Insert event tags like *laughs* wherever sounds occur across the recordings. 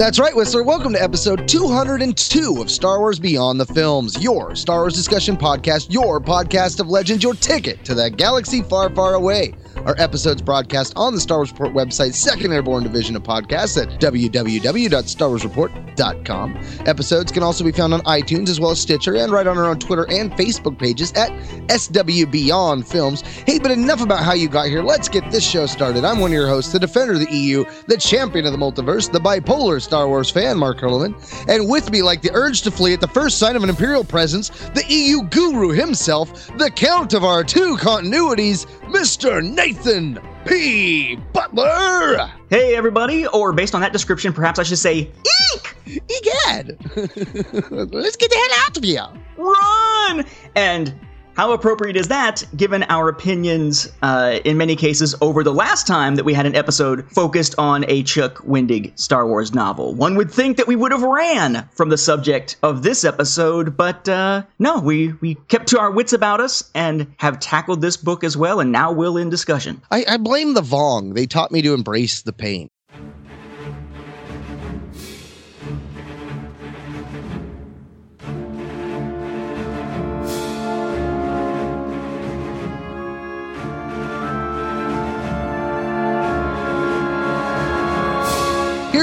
That's right, Whistler. Welcome to episode 202 of Star Wars Beyond the Films, your Star Wars discussion podcast, your podcast of legends, your ticket to that galaxy far, far away. Our episodes broadcast on the Star Wars Report website, Second Airborne Division of Podcasts at www.starwarsreport.com. Episodes can also be found on iTunes as well as Stitcher and right on our own Twitter and Facebook pages at SW Beyond Films. Hey, but enough about how you got here. Let's get this show started. I'm one of your hosts, the defender of the EU, the champion of the multiverse, the bipolar Star Wars fan, Mark Hurlman. And with me, like the urge to flee at the first sign of an Imperial presence, the EU guru himself, the count of our two continuities, Mr. Nathan P. Butler. Hey, everybody, or based on that description, perhaps I should say, Eek! Egad. *laughs* Let's get the hell out of here. Run! And how appropriate is that, given our opinions uh, in many cases over the last time that we had an episode focused on a Chuck Wendig Star Wars novel? One would think that we would have ran from the subject of this episode, but uh, no, we, we kept to our wits about us and have tackled this book as well, and now we'll in discussion. I, I blame the Vong. They taught me to embrace the pain.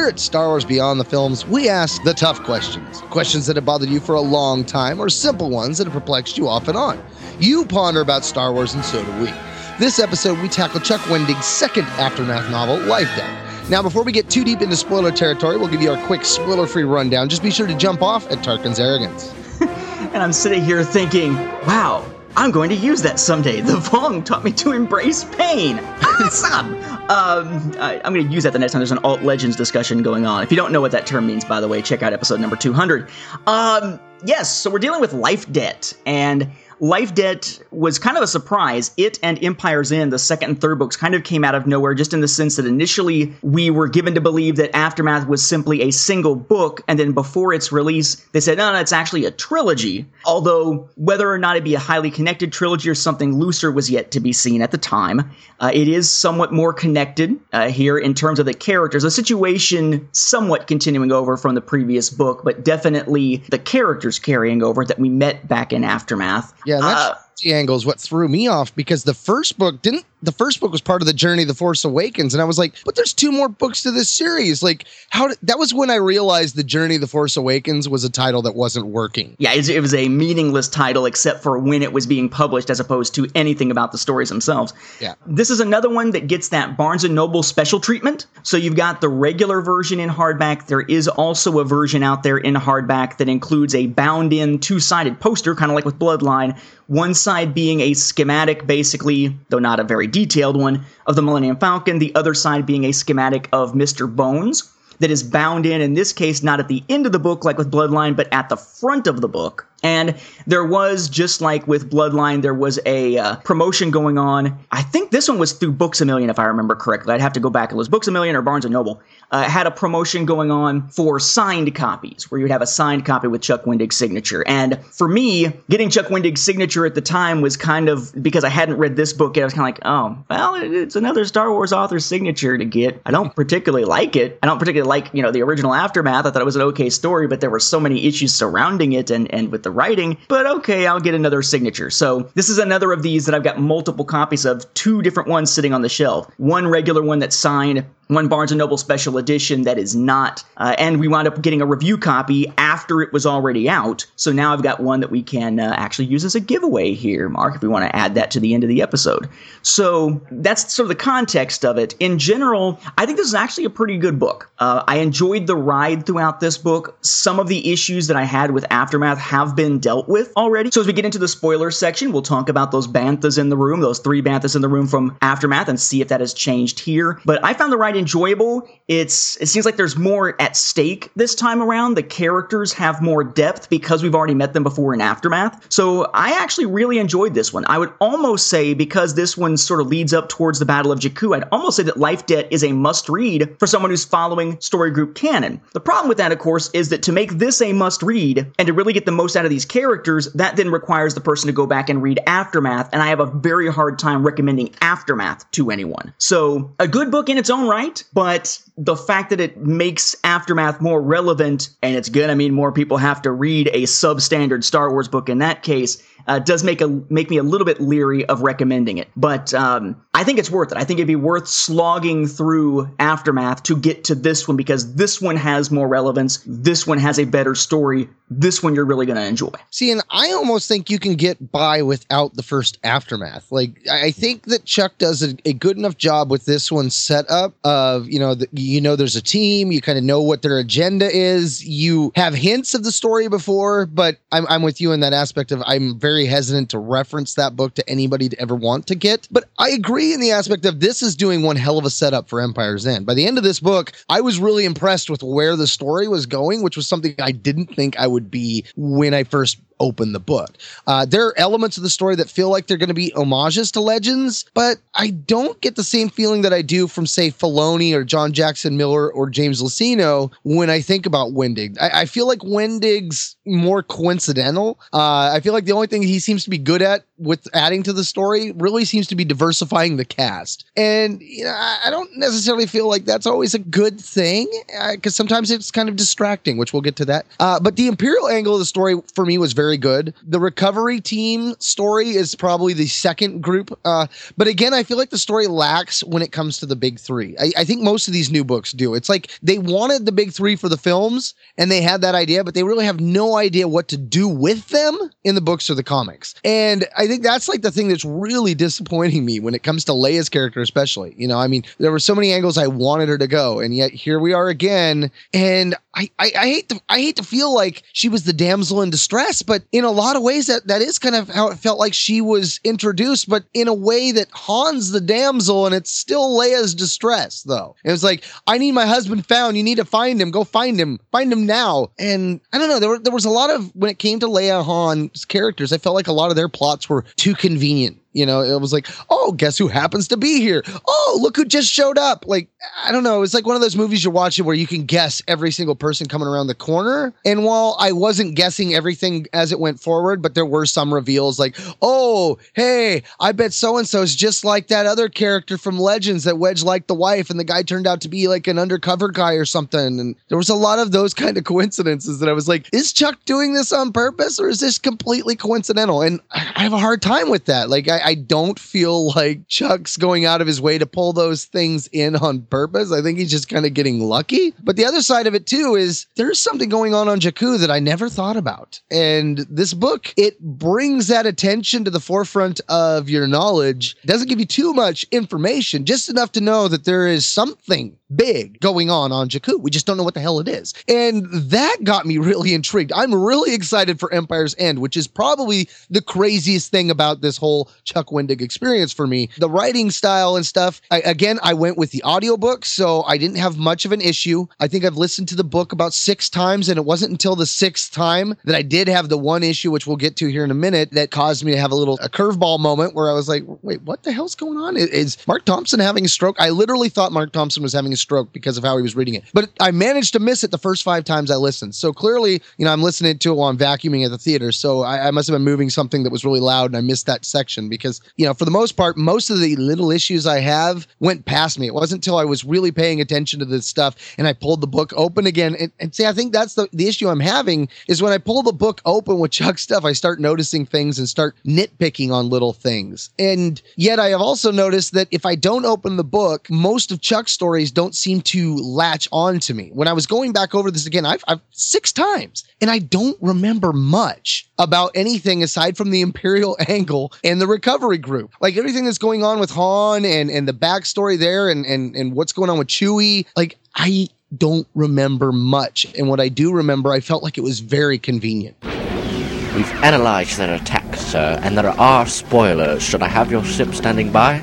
Here at Star Wars Beyond the Films, we ask the tough questions. Questions that have bothered you for a long time, or simple ones that have perplexed you off and on. You ponder about Star Wars, and so do we. This episode, we tackle Chuck Wendig's second aftermath novel, Life Debt. Now, before we get too deep into spoiler territory, we'll give you our quick spoiler free rundown. Just be sure to jump off at Tarkin's arrogance. *laughs* And I'm sitting here thinking, wow, I'm going to use that someday. The Vong taught me to embrace pain. *laughs* Awesome! um, I, I'm going to use that the next time there's an alt legends discussion going on. If you don't know what that term means, by the way, check out episode number 200. Um, yes, so we're dealing with life debt, and Life Debt was kind of a surprise. It and Empire's End, the second and third books, kind of came out of nowhere, just in the sense that initially we were given to believe that Aftermath was simply a single book, and then before its release, they said, no, no, it's actually a trilogy. Although, whether or not it be a highly connected trilogy or something looser was yet to be seen at the time. Uh, it is somewhat more connected uh, here in terms of the characters. A situation somewhat continuing over from the previous book, but definitely the characters carrying over that we met back in Aftermath. Yeah, that's Uh, the angle is what threw me off because the first book didn't. The first book was part of the journey, The Force Awakens, and I was like, "But there's two more books to this series." Like, how? Did, that was when I realized the journey, The Force Awakens, was a title that wasn't working. Yeah, it it was a meaningless title except for when it was being published, as opposed to anything about the stories themselves. Yeah. This is another one that gets that Barnes and Noble special treatment. So you've got the regular version in hardback. There is also a version out there in hardback that includes a bound-in two-sided poster, kind of like with Bloodline. One side being a schematic, basically, though not a very detailed one, of the Millennium Falcon. The other side being a schematic of Mr. Bones that is bound in, in this case, not at the end of the book like with Bloodline, but at the front of the book. And there was, just like with Bloodline, there was a uh, promotion going on. I think this one was through Books a Million, if I remember correctly. I'd have to go back. It was Books a Million or Barnes and Noble. Uh, had a promotion going on for signed copies, where you'd have a signed copy with Chuck Wendig's signature. And for me, getting Chuck Wendig's signature at the time was kind of because I hadn't read this book yet. I was kind of like, oh, well, it's another Star Wars author's signature to get. I don't particularly like it. I don't particularly like, you know, the original Aftermath. I thought it was an okay story, but there were so many issues surrounding it and, and with the writing. But okay, I'll get another signature. So this is another of these that I've got multiple copies of, two different ones sitting on the shelf. One regular one that's signed, one Barnes and Noble special edition that is not, uh, and we wound up getting a review copy after it was already out. So now I've got one that we can uh, actually use as a giveaway here, Mark, if we want to add that to the end of the episode. So that's sort of the context of it. In general, I think this is actually a pretty good book. Uh, I enjoyed the ride throughout this book. Some of the issues that I had with Aftermath have been dealt with already. So as we get into the spoiler section, we'll talk about those banthas in the room, those three banthas in the room from Aftermath, and see if that has changed here. But I found the writing enjoyable. It's it seems like there's more at stake this time around. The characters have more depth because we've already met them before in Aftermath. So I actually really enjoyed this one. I would almost say because this one sort of leads up towards the Battle of Jakku, I'd almost say that Life Debt is a must read for someone who's following story group canon. The problem with that, of course, is that to make this a must read and to really get the most out of these characters, that then requires the person to go back and read Aftermath, and I have a very hard time recommending Aftermath to anyone. So a good book in its own right, but the fact that it makes Aftermath more relevant, and it's gonna mean more people have to read a substandard Star Wars book in that case, uh, does make a make me a little bit leery of recommending it. But um, I think it's worth it. I think it'd be worth slogging through Aftermath to get to this one because this one has more relevance. This one has a better story. This one you're really going to enjoy. See, and I almost think you can get by without the first Aftermath. Like, I think that Chuck does a, a good enough job with this one set up of, you know, the, you know, there's a team, you kind of know what their agenda is. You have hints of the story before, but I'm, I'm with you in that aspect of I'm very hesitant to reference that book to anybody to ever want to get. But I agree in the aspect of this is doing one hell of a setup for Empire's End. By the end of this book, I was really impressed with where the story was going, which was something I didn't think I would be when I first open the book. Uh, there are elements of the story that feel like they're going to be homages to legends, but I don't get the same feeling that I do from, say, Filoni or John Jackson Miller or James Luceno when I think about Wendig. I, I feel like Wendig's more coincidental. Uh, I feel like the only thing he seems to be good at with adding to the story really seems to be diversifying the cast. And you know, I, I don't necessarily feel like that's always a good thing because uh, sometimes it's kind of distracting, which we'll get to that. Uh, but the Imperial angle of the story for me was very good. The recovery team story is probably the second group. Uh, but again, I feel like the story lacks when it comes to the big three. I, I think most of these new books do. It's like they wanted the big three for the films and they had that idea, but they really have no idea what to do with them in the books or the comics. And I think that's like the thing that's really disappointing me when it comes to Leia's character, especially. You know, I mean, there were so many angles I wanted her to go, and yet here we are again. And I, I, I hate to I hate to feel like she was the damsel in distress, but in a lot of ways that that is kind of how it felt like she was introduced, but in a way that Han's the damsel and it's still Leia's distress though. It was like, I need my husband found. You need to find him. Go find him. Find him now. And I don't know. There were, there was a lot of when it came to Leia Han's characters, I felt like a lot of their plots were too convenient. You know, it was like, oh, guess who happens to be here? Oh, look who just showed up. Like, I don't know. It's like one of those movies you're watching where you can guess every single person coming around the corner. And while I wasn't guessing everything as it went forward, but there were some reveals like, oh, hey, I bet so and so is just like that other character from Legends that Wedge liked the wife, and the guy turned out to be like an undercover guy or something. And there was a lot of those kind of coincidences that I was like, is Chuck doing this on purpose or is this completely coincidental? And I have a hard time with that. Like, I, I don't feel like Chuck's going out of his way to pull those things in on purpose. I think he's just kind of getting lucky. But the other side of it too is there's something going on on Jakku that I never thought about. And this book, it brings that attention to the forefront of your knowledge. It doesn't give you too much information, just enough to know that there is something big going on on Jakku. We just don't know what the hell it is. And that got me really intrigued. I'm really excited for Empire's End, which is probably the craziest thing about this whole Chuck Wendig experience for me. The writing style and stuff. I, again, I went with the audiobook, so I didn't have much of an issue. I think I've listened to the book about six times, and it wasn't until the sixth time that I did have the one issue, which we'll get to here in a minute, that caused me to have a little a curveball moment where I was like, wait, what the hell's going on? Is Marc Thompson having a stroke? I literally thought Marc Thompson was having a stroke because of how he was reading it. But I managed to miss it the first five times I listened. So clearly, you know, I'm listening to it while I'm vacuuming at the theater. So I, I must have been moving something that was really loud and I missed that section because, you know, for the most part, most of the little issues I have went past me. It wasn't until I was really paying attention to this stuff and I pulled the book open again. And, and see, I think that's the, the issue I'm having is when I pull the book open with Chuck stuff, I start noticing things and start nitpicking on little things. And yet I have also noticed that if I don't open the book, most of Chuck's stories don't seem to latch on to me. When I was going back over this again, I've, I've six times and I don't remember much about anything aside from the Imperial *laughs* angle and the recovery group. Like everything that's going on with Han and, and the backstory there and, and, and what's going on with Chewie. Like I don't remember much. And what I do remember, I felt like it was very convenient. We've analyzed their attack, sir, and there are spoilers. Should I have your ship standing by?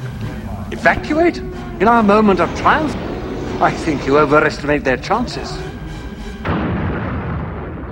Evacuate? In our moment of triumph? I think you overestimate their chances.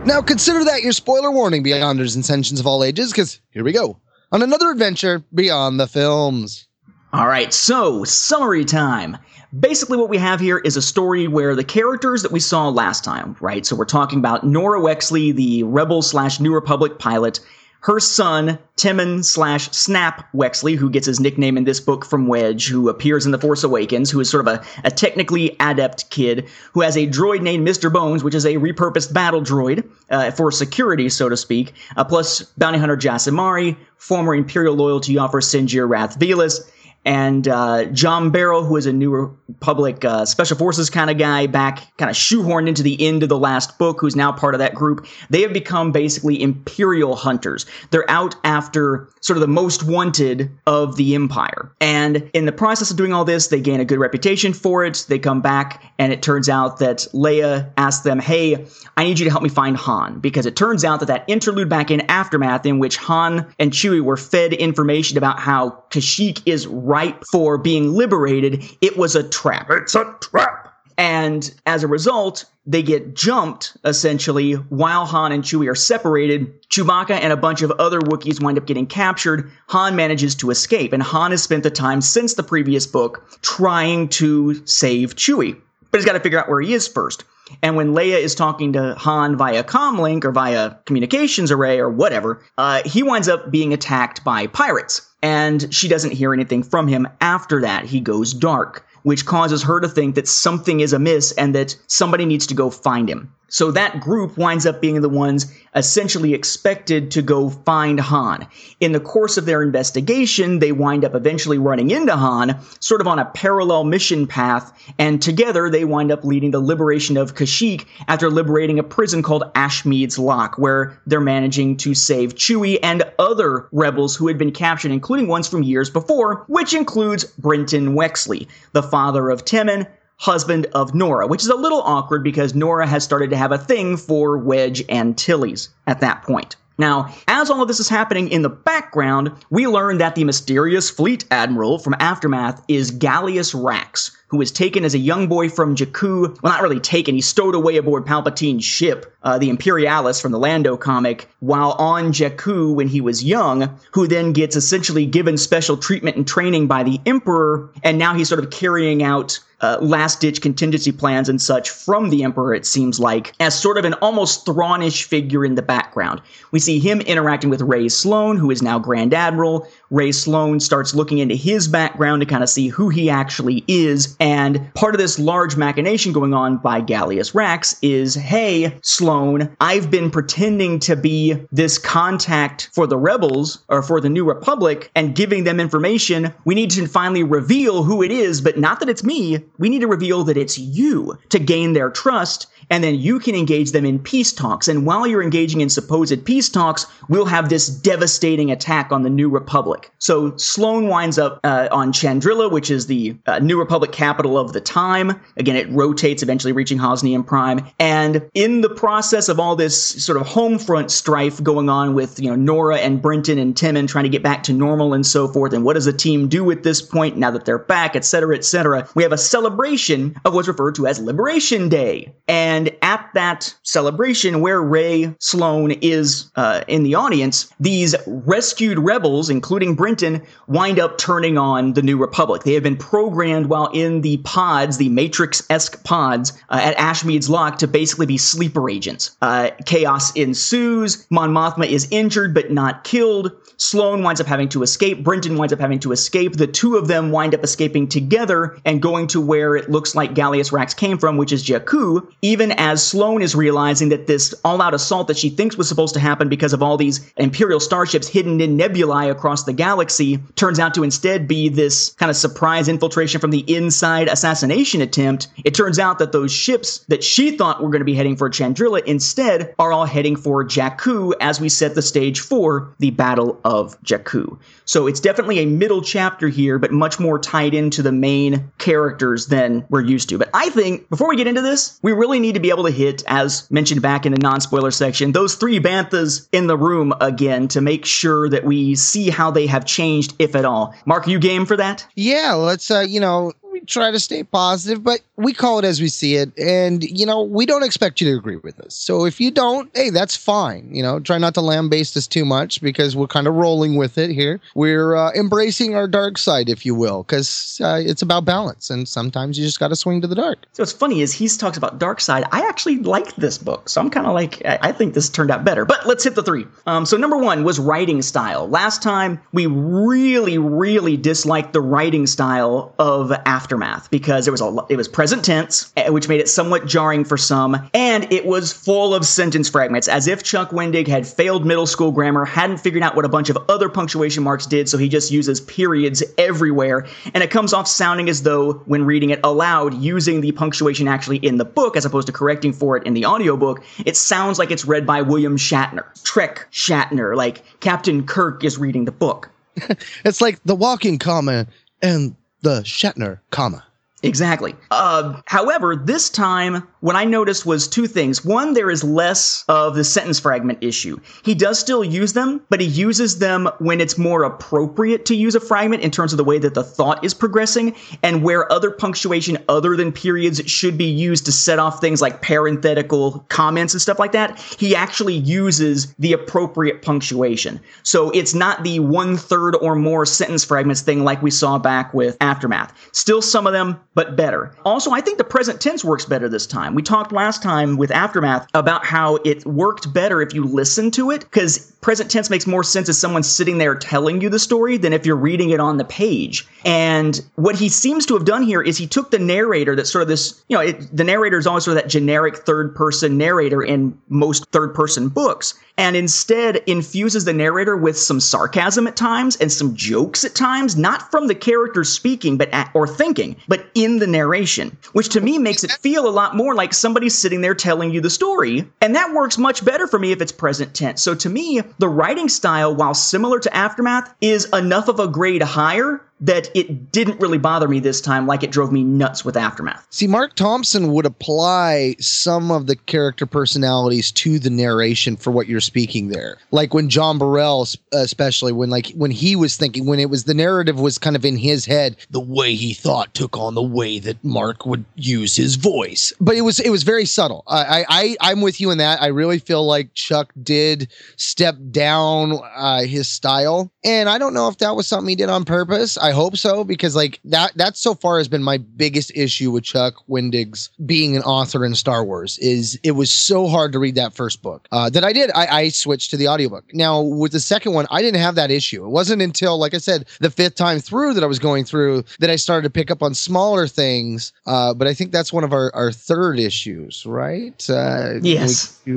Now consider that your spoiler warning, Beyonders and Sentients of all ages, because here we go on another adventure beyond the films. All right, so summary time. Basically, what we have here is a story where the characters that we saw last time, right? So we're talking about Norra Wexley, the Rebel slash New Republic pilot, her son, Temmin slash Snap Wexley, who gets his nickname in this book from Wedge, who appears in The Force Awakens, who is sort of a, a technically adept kid, who has a droid named Mr. Bones, which is a repurposed battle droid uh, for security, so to speak, uh, plus bounty hunter Jas Emari, former Imperial loyalty officer Sinjir Rath Velus, and uh, Jom Barell, who is a New Republic uh, Special Forces kind of guy, back kind of shoehorned into the end of the last book, who's now part of that group. They have become basically Imperial hunters. They're out after sort of the most wanted of the Empire. And in the process of doing all this, they gain a good reputation for it. They come back, and it turns out that Leia asks them, Hey, I need you to help me find Han. Because it turns out that that interlude back in Aftermath, in which Han and Chewie were fed information about how Kashyyyk is ripe for being liberated, it was a trap. It's a trap! And as a result, they get jumped essentially while Han and Chewie are separated. Chewbacca and a bunch of other Wookiees wind up getting captured. Han manages to escape, and Han has spent the time since the previous book trying to save Chewie. But he's got to figure out where he is first. And when Leia is talking to Han via comlink or via communications array or whatever, uh, he winds up being attacked by pirates. And she doesn't hear anything from him after that. He goes dark which causes her to think that something is amiss and that somebody needs to go find him. So that group winds up being the ones essentially expected to go find Han. In the course of their investigation, they wind up eventually running into Han, sort of on a parallel mission path, and together they wind up leading the liberation of Kashyyyk after liberating a prison called Ashmead's Lock, where they're managing to save Chewie and other rebels who had been captured, including ones from years before, which includes Brentin Wexley, the father of Temmin, husband of Norra, which is a little awkward because Norra has started to have a thing for Wedge Antilles at that point. Now, as all of this is happening in the background, we learn that the mysterious fleet admiral from Aftermath is Gallius Rax, who was taken as a young boy from Jakku. Well, not really taken, he's stowed away aboard Palpatine's ship, uh, the Imperialis from the Lando comic, while on Jakku when he was young, who then gets essentially given special treatment and training by the Emperor, and now he's sort of carrying out uh, last ditch contingency plans and such from the Emperor, it seems like, as sort of an almost Thrawnish figure in the background. We see him interacting with Rae Sloane, who is now Grand Admiral. Rae Sloane starts looking into his background to kind of see who he actually is. And part of this large machination going on by Gallius Rax is hey, Sloane, I've been pretending to be this contact for the rebels or for the New Republic and giving them information. We need to finally reveal who it is, but not that it's me. We need to reveal that it's you to gain their trust and then you can engage them in peace talks. And while you're engaging in supposed peace talks, we'll have this devastating attack on the New Republic. So Sloane winds up uh, on Chandrila, which is the uh, New Republic capital of the time. Again, it rotates, eventually reaching Hosnian Prime. And in the process of all this sort of home front strife going on with you know Norra and Brentin and Temmin trying to get back to normal and so forth, and what does the team do at this point now that they're back, et cetera, et cetera, we have a celebration of what's referred to as Liberation Day. And at that celebration, where Rae Sloane is uh, in the audience, these rescued rebels, including Brentin, wind up turning on the New Republic. They have been programmed while in the pods, the Matrix esque pods uh, at Ashmead's Lock, to basically be sleeper agents. Uh, chaos ensues. Mon Mothma is injured but not killed. Sloane winds up having to escape. Brentin winds up having to escape. The two of them wind up escaping together and going to where it looks like Gallius Rax came from, which is Jakku, even as Sloane is realizing that this all out assault that she thinks was supposed to happen because of all these Imperial starships hidden in nebulae across the galaxy turns out to instead be this kind of surprise infiltration from the inside assassination attempt. It turns out that those ships that she thought were going to be heading for Chandrila instead are all heading for Jakku as we set the stage for the Battle of of Jakku. So it's definitely a middle chapter here, but much more tied into the main characters than we're used to. But I think before we get into this, we really need to be able to hit, as mentioned back in the non spoiler section, those three Banthas in the room again to make sure that we see how they have changed, if at all. Mark, you game for that? Yeah, let's, uh, you know, try to stay positive, but we call it as we see it. And, you know, we don't expect you to agree with us. So if you don't, hey, that's fine. You know, try not to lambaste us too much because we're kind of rolling with it here. We're uh, embracing our dark side, if you will, because uh, it's about balance. And sometimes you just got to swing to the dark. So what's funny is he talks about dark side. I actually like this book. So I'm kind of like, I, I think this turned out better. But let's hit the three. Um, so number one was writing style. Last time we really, really disliked the writing style of Aftermath because it was a it was present tense, eh, which made it somewhat jarring for some, and it was full of sentence fragments, as if Chuck Wendig had failed middle school grammar, hadn't figured out what a bunch of other punctuation marks did, so he just uses periods everywhere, and it comes off sounding as though when reading it aloud, using the punctuation actually in the book as opposed to correcting for it in the audiobook, it sounds like it's read by William Shatner, Trek Shatner, like Captain Kirk is reading the book. *laughs* it's like the walking comma and the Shatner comma. Exactly. Uh, however, this time, what I noticed was two things. One, there is less of the sentence fragment issue. He does still use them, but he uses them when it's more appropriate to use a fragment in terms of the way that the thought is progressing, and where other punctuation other than periods should be used to set off things like parenthetical comments and stuff like that. He actually uses the appropriate punctuation. So it's not the one third or more sentence fragments thing like we saw back with Aftermath. Still some of them but better. Also, I think the present tense works better this time. We talked last time with Aftermath about how it worked better if you listen to it, because present tense makes more sense as someone sitting there telling you the story than if you're reading it on the page. And what he seems to have done here is he took the narrator that's sort of this, you know, it, the narrator is always sort of that generic third person narrator in most third person books, and instead infuses the narrator with some sarcasm at times and some jokes at times, not from the character speaking but at, or thinking, but in the narration, which to me makes it feel a lot more like somebody's sitting there telling you the story. And that works much better for me if it's present tense. So to me, the writing style, while similar to Aftermath, is enough of a grade higher that it didn't really bother me this time like it drove me nuts with Aftermath. See, Marc Thompson would apply some of the character personalities to the narration for what you're speaking there. Like when Jom Barell, especially when like when he was thinking, when it was the narrative was kind of in his head, the way he thought took on the way that Mark would use his voice. But it was it was very subtle. I I I'm with you in that. I really feel like Chuck did step down uh, his style, and I don't know if that was something he did on purpose. I hope so because like that that so far has been my biggest issue with Chuck Wendig's being an author in Star Wars is it was so hard to read that first book uh, that I did I, I switched to the audiobook. Now with the second one I didn't have that issue. It wasn't until like I said the fifth time through that I was going through that I started to pick up on smaller things. Uh, but I think that's one of our, our third issues, right? Uh, yes. *laughs*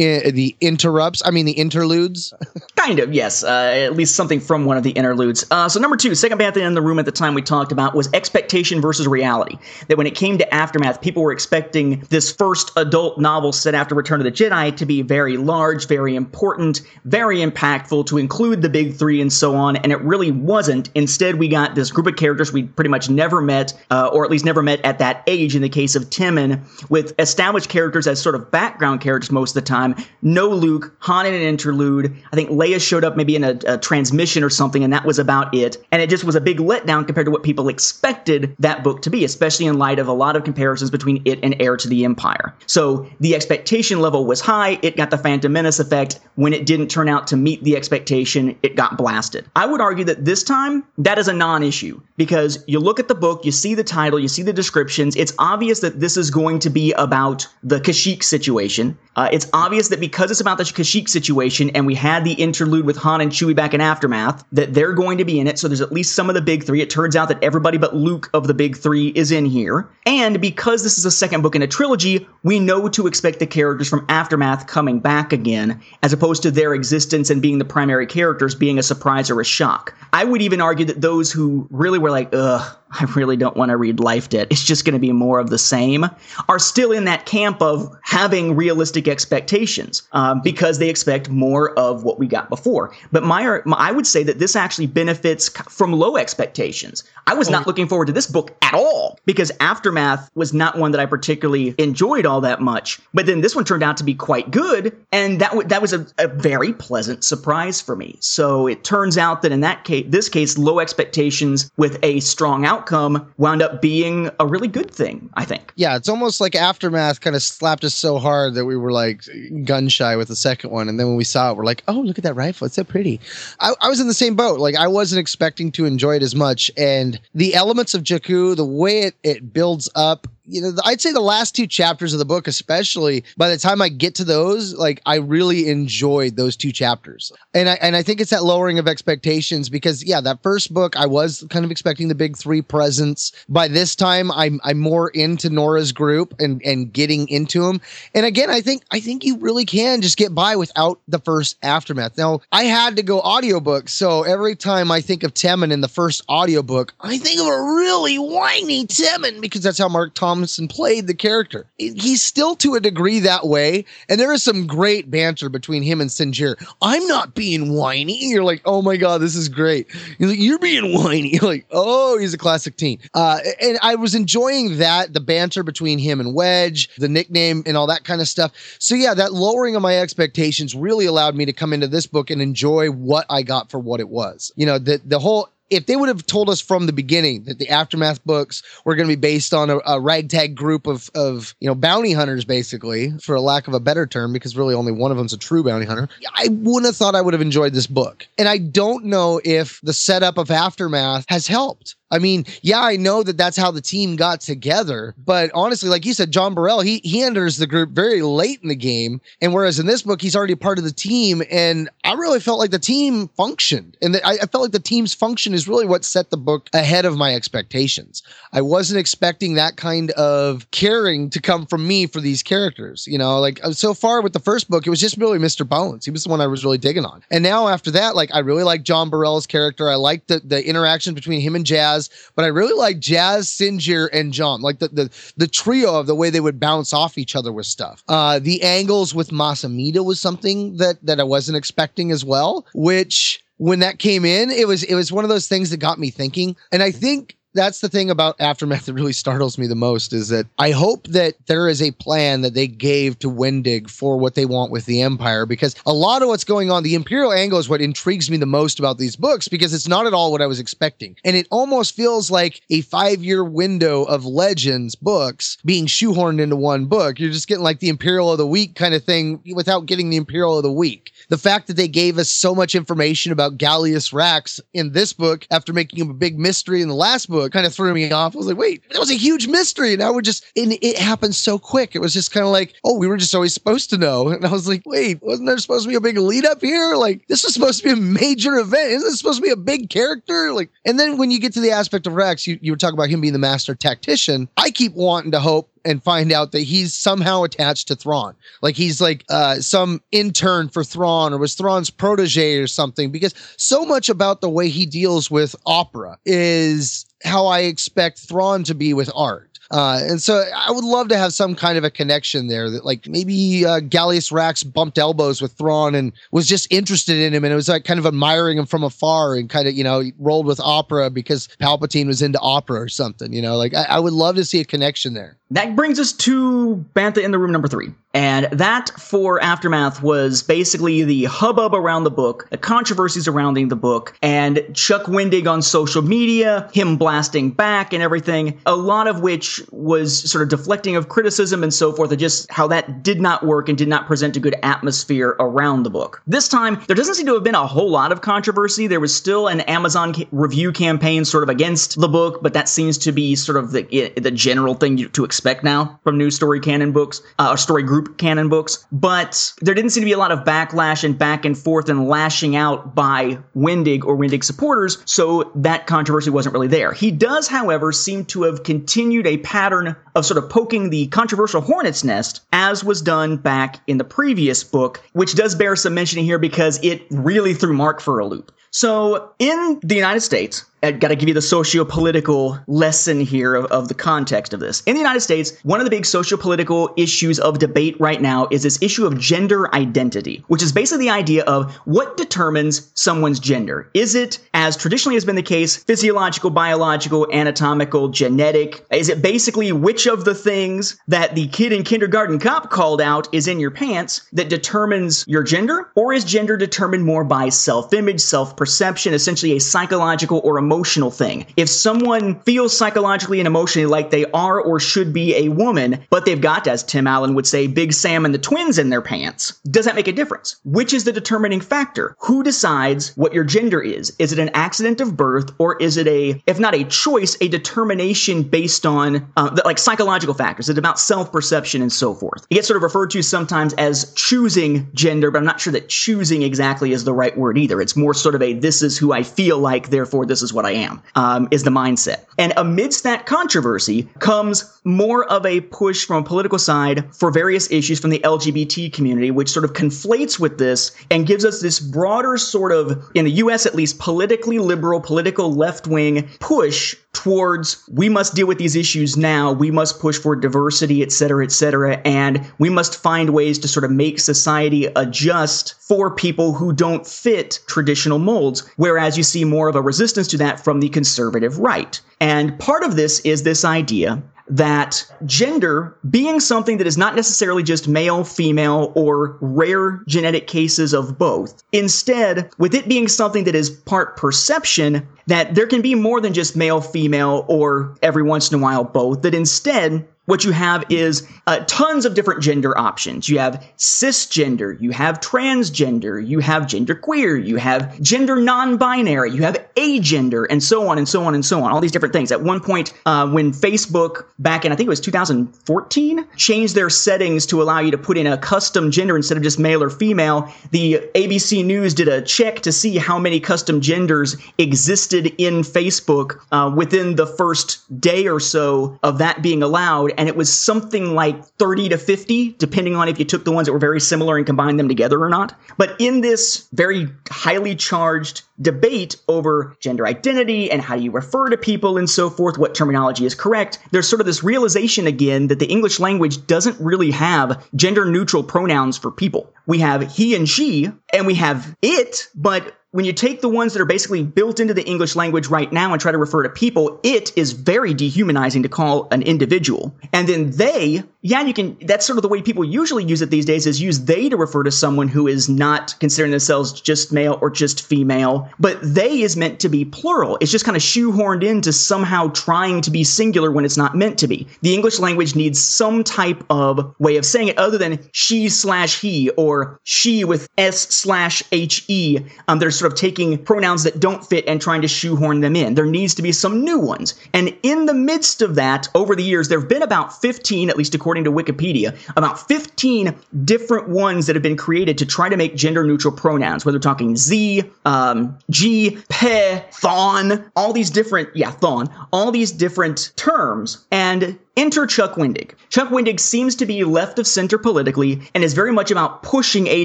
The interrupts. I mean the interludes. kind of yes. Uh, at least something from one of the interludes. Uh, so number two, second thing in the room at the time we talked about was expectation versus reality. That when it came to Aftermath, people were expecting this first adult novel set after Return of the Jedi to be very large, very important, very impactful, to include the big three and so on, and it really wasn't. Instead, we got this group of characters we pretty much never met, uh, or at least never met at that age in the case of Temmin, with established characters as sort of background characters most of the time. No Luke, Han in an interlude. I think Leia showed up maybe in a, a transmission or something, and that was about it. And it just was a big letdown compared to what people expected that book to be, especially in light of a lot of comparisons between it and Heir to the Empire. So the expectation level was high. It got the Phantom Menace effect. When it didn't turn out to meet the expectation, it got blasted. I would argue that this time, that is a non issue because you look at the book, you see the title, you see the descriptions. It's obvious that this is going to be about the Kashyyyk situation. Uh, it's obvious that because it's about the Kashyyyk situation and we had the interlude with Han and Chewie back in Aftermath, that they're going to be in it. So there's at least some of the big three. It turns out that everybody but Luke of the big three is in here. And because this is a second book in a trilogy, we know to expect the characters from Aftermath coming back again, as opposed to their existence and being the primary characters being a surprise or a shock. I would even argue that those who really were like, ugh, I really don't want to read Life Debt. It's just going to be more of the same, are still in that camp of having realistic expectations um, because they expect more of what we got before. But my, my, I would say that this actually benefits from low expectations. I was not looking forward to this book at all because Aftermath was not one that I particularly enjoyed all that much. But then this one turned out to be quite good, and that w- that was a, a very pleasant surprise for me. So it turns out that in that case, this case, low expectations with a strong out outcome wound up being a really good thing, I think. Yeah, it's almost like Aftermath kind of slapped us so hard that we were like gun shy with the second one. And then when we saw it, we're like, oh, look at that rifle. It's so pretty. I, I was in the same boat. Like, I wasn't expecting to enjoy it as much. And the elements of Jakku, the way it, it builds up, you know, I'd say the last two chapters of the book, especially by the time I get to those, like I really enjoyed those two chapters. And I and I think it's that lowering of expectations because yeah, that first book I was kind of expecting the big three presence. By this time, I'm I'm more into Norra's group and and getting into them. And again, I think I think you really can just get by without the first aftermath. Now, I had to go audiobook, so every time I think of Temmin in the first audiobook, I think of a really whiny Temmin because that's how Mark Thomas Thompson played the character. He's still to a degree that way, and there is some great banter between him and Sinjir. I'm not being whiny. You're like, oh my god, this is great. Like, You're being whiny. *laughs* You're like, oh, he's a classic teen. Uh, and I was enjoying that the banter between him and Wedge, the nickname, and all that kind of stuff. So yeah, that lowering of my expectations really allowed me to come into this book and enjoy what I got for what it was. You know, the the whole if they would have told us from the beginning that the aftermath books were going to be based on a, a, ragtag group of of you know bounty hunters basically for a lack of a better term because really only one of them's a true bounty hunter i wouldn't have thought i would have enjoyed this book. And i don't know if the setup of aftermath has helped I mean, yeah, I know that that's how the team got together, but honestly, like you said, Jom Barell, he he enters the group very late in the game, and whereas in this book he's already part of the team, and I really felt like the team functioned, and the, I, I felt like the team's function is really what set the book ahead of my expectations. I wasn't expecting that kind of caring to come from me for these characters, you know, like so far with the first book, it was just really Mr. Bones. He was the one I was really digging on, and now after that, like I really like Jom Barell's character. I like the the interaction between him and Jazz but I really like Jazz, Sinjir, and John. Like the the the trio of the way they would bounce off each other with stuff. Uh, the angles with Mas Amedda was something that that I wasn't expecting as well. Which when that came in, it was it was one of those things that got me thinking. And I think that's the thing about aftermath that really *laughs* startles me the most is that I hope that there is a plan that they gave to Wendig for what they want with the Empire because a lot of what's going on, the Imperial angle is what intrigues me the most about these books because it's not at all what I was expecting. And it almost feels like a five year window of Legends books being shoehorned into one book. You're just getting like the Imperial of the Week kind of thing without getting the Imperial of the Week. The fact that they gave us so much information about Gallius Rax in this book after making him a big mystery in the last book kind of threw me off. I was like, wait, that was a huge mystery. And now we're just, and it happened so quick. It was just kind of like, oh, we were just always supposed to know. And I was like, wait, wasn't there supposed to be a big lead up here? Like, this was supposed to be a major event. Isn't this supposed to be a big character? Like, and then when you get to the aspect of Rax, you, you were talking about him being the master tactician. I keep wanting to hope and find out that he's somehow attached to Thrawn. Like he's like uh, some intern for Thrawn or was Thrawn's protege or something. Because so much about the way he deals with Opera is how I expect Thrawn to be with art. Uh, and so I would love to have some kind of a connection there that like maybe uh, Gallius Rax bumped elbows with Thrawn and was just interested in him and it was like kind of admiring him from afar and kind of, you know, rolled with opera because Palpatine was into opera or something, you know, like I, I would love to see a connection there. That brings us to Bantha in the Room number three. And that for Aftermath was basically the hubbub around the book, the controversies surrounding the book, and Chuck Wendig on social media, him blasting back and everything, a lot of which was sort of deflecting of criticism and so forth, and just how that did not work and did not present a good atmosphere around the book. This time, there doesn't seem to have been a whole lot of controversy. There was still an Amazon ca- review campaign sort of against the book, but that seems to be sort of the, the general thing to expect now from new story canon books, uh, story group canon books, but there didn't seem to be a lot of backlash and back and forth and lashing out by Wendig or Wendig supporters, so that controversy wasn't really there. He does, however, seem to have continued a pattern of sort of poking the controversial hornet's nest, as was done back in the previous book, which does bear some mentioning here because it really threw Mark for a loop. So, in the United States, I got to give you the socio-political lesson here of, of, the context of this. In the United States, one of the big socio-political issues of debate right now is this issue of gender identity, which is basically the idea of what determines someone's gender. Is it, as traditionally has been the case, physiological, biological, anatomical, genetic? Is it basically which of the things that the kid in kindergarten cop called out is in your pants that determines your gender? Or is gender determined more by self-image, self-perception, essentially a psychological or emotional thing. If someone feels psychologically and emotionally like they are or should be a woman, but they've got, as Tim Allen would say, Big Sam and the twins in their pants, does that make a difference? Which is the determining factor? Who decides what your gender is? Is it an accident of birth or is it a, if not a choice, a determination based on uh, like psychological factors? It's about self perception and so forth. It gets sort of referred to sometimes as choosing gender, but I'm not sure that choosing exactly is the right word either. It's more sort of a this is who I feel like, therefore this is what I am, um, is the mindset. And amidst that controversy comes more of a push from a political side for various issues from the LGBT community, which sort of conflates with this and gives us this broader sort of, in the US at least, politically liberal, political left wing push towards we must deal with these issues now we must push for diversity et cetera et cetera and we must find ways to sort of make society adjust for people who don't fit traditional molds whereas you see more of a resistance to that from the conservative right. And part of this is this idea that gender being something that is not necessarily just male, female, or rare genetic cases of both. Instead, with it being something that is part perception, that there can be more than just male, female, or every once in a while both, that instead, what you have is uh, tons of different gender options. You have cisgender, you have transgender, you have genderqueer, you have gender non-binary, you have agender, and so on and so on and so on. All these different things. At one point, uh, when Facebook back in I think it was 2014 changed their settings to allow you to put in a custom gender instead of just male or female, the ABC News did a check to see how many custom genders existed in Facebook uh, within the first day or so of that being allowed and it was something like 30 to 50, depending on if you took the ones that were very similar and combined them together or not. But in this very highly charged debate over gender identity and how you refer to people and so forth, what terminology is correct, there's sort of this realization again that the English language doesn't really have gender neutral pronouns for people. We have he and she, and we have it, but when you take the ones that are basically built into the English language right now and try to refer to people, it is very dehumanizing to call an individual. And then they, yeah, you can, that's sort of the way people usually use it these days is use they to refer to someone who is not considering themselves just male or just female. But they is meant to be plural. It's just kind of shoehorned into somehow trying to be singular when it's not meant to be. The English language needs some type of way of saying it other than she slash he or she with S slash HE. Um, there's sort of taking pronouns that don't fit and trying to shoehorn them in. There needs to be some new ones. And in the midst of that, over the years, there have been about 15, at least according to Wikipedia, about 15 different ones that have been created to try to make gender neutral pronouns, whether talking Z, um, G, Pe, Thon, all these different, yeah, Thon, all these different terms. And Enter Chuck Wendig. Chuck Wendig seems to be left of center politically and is very much about pushing a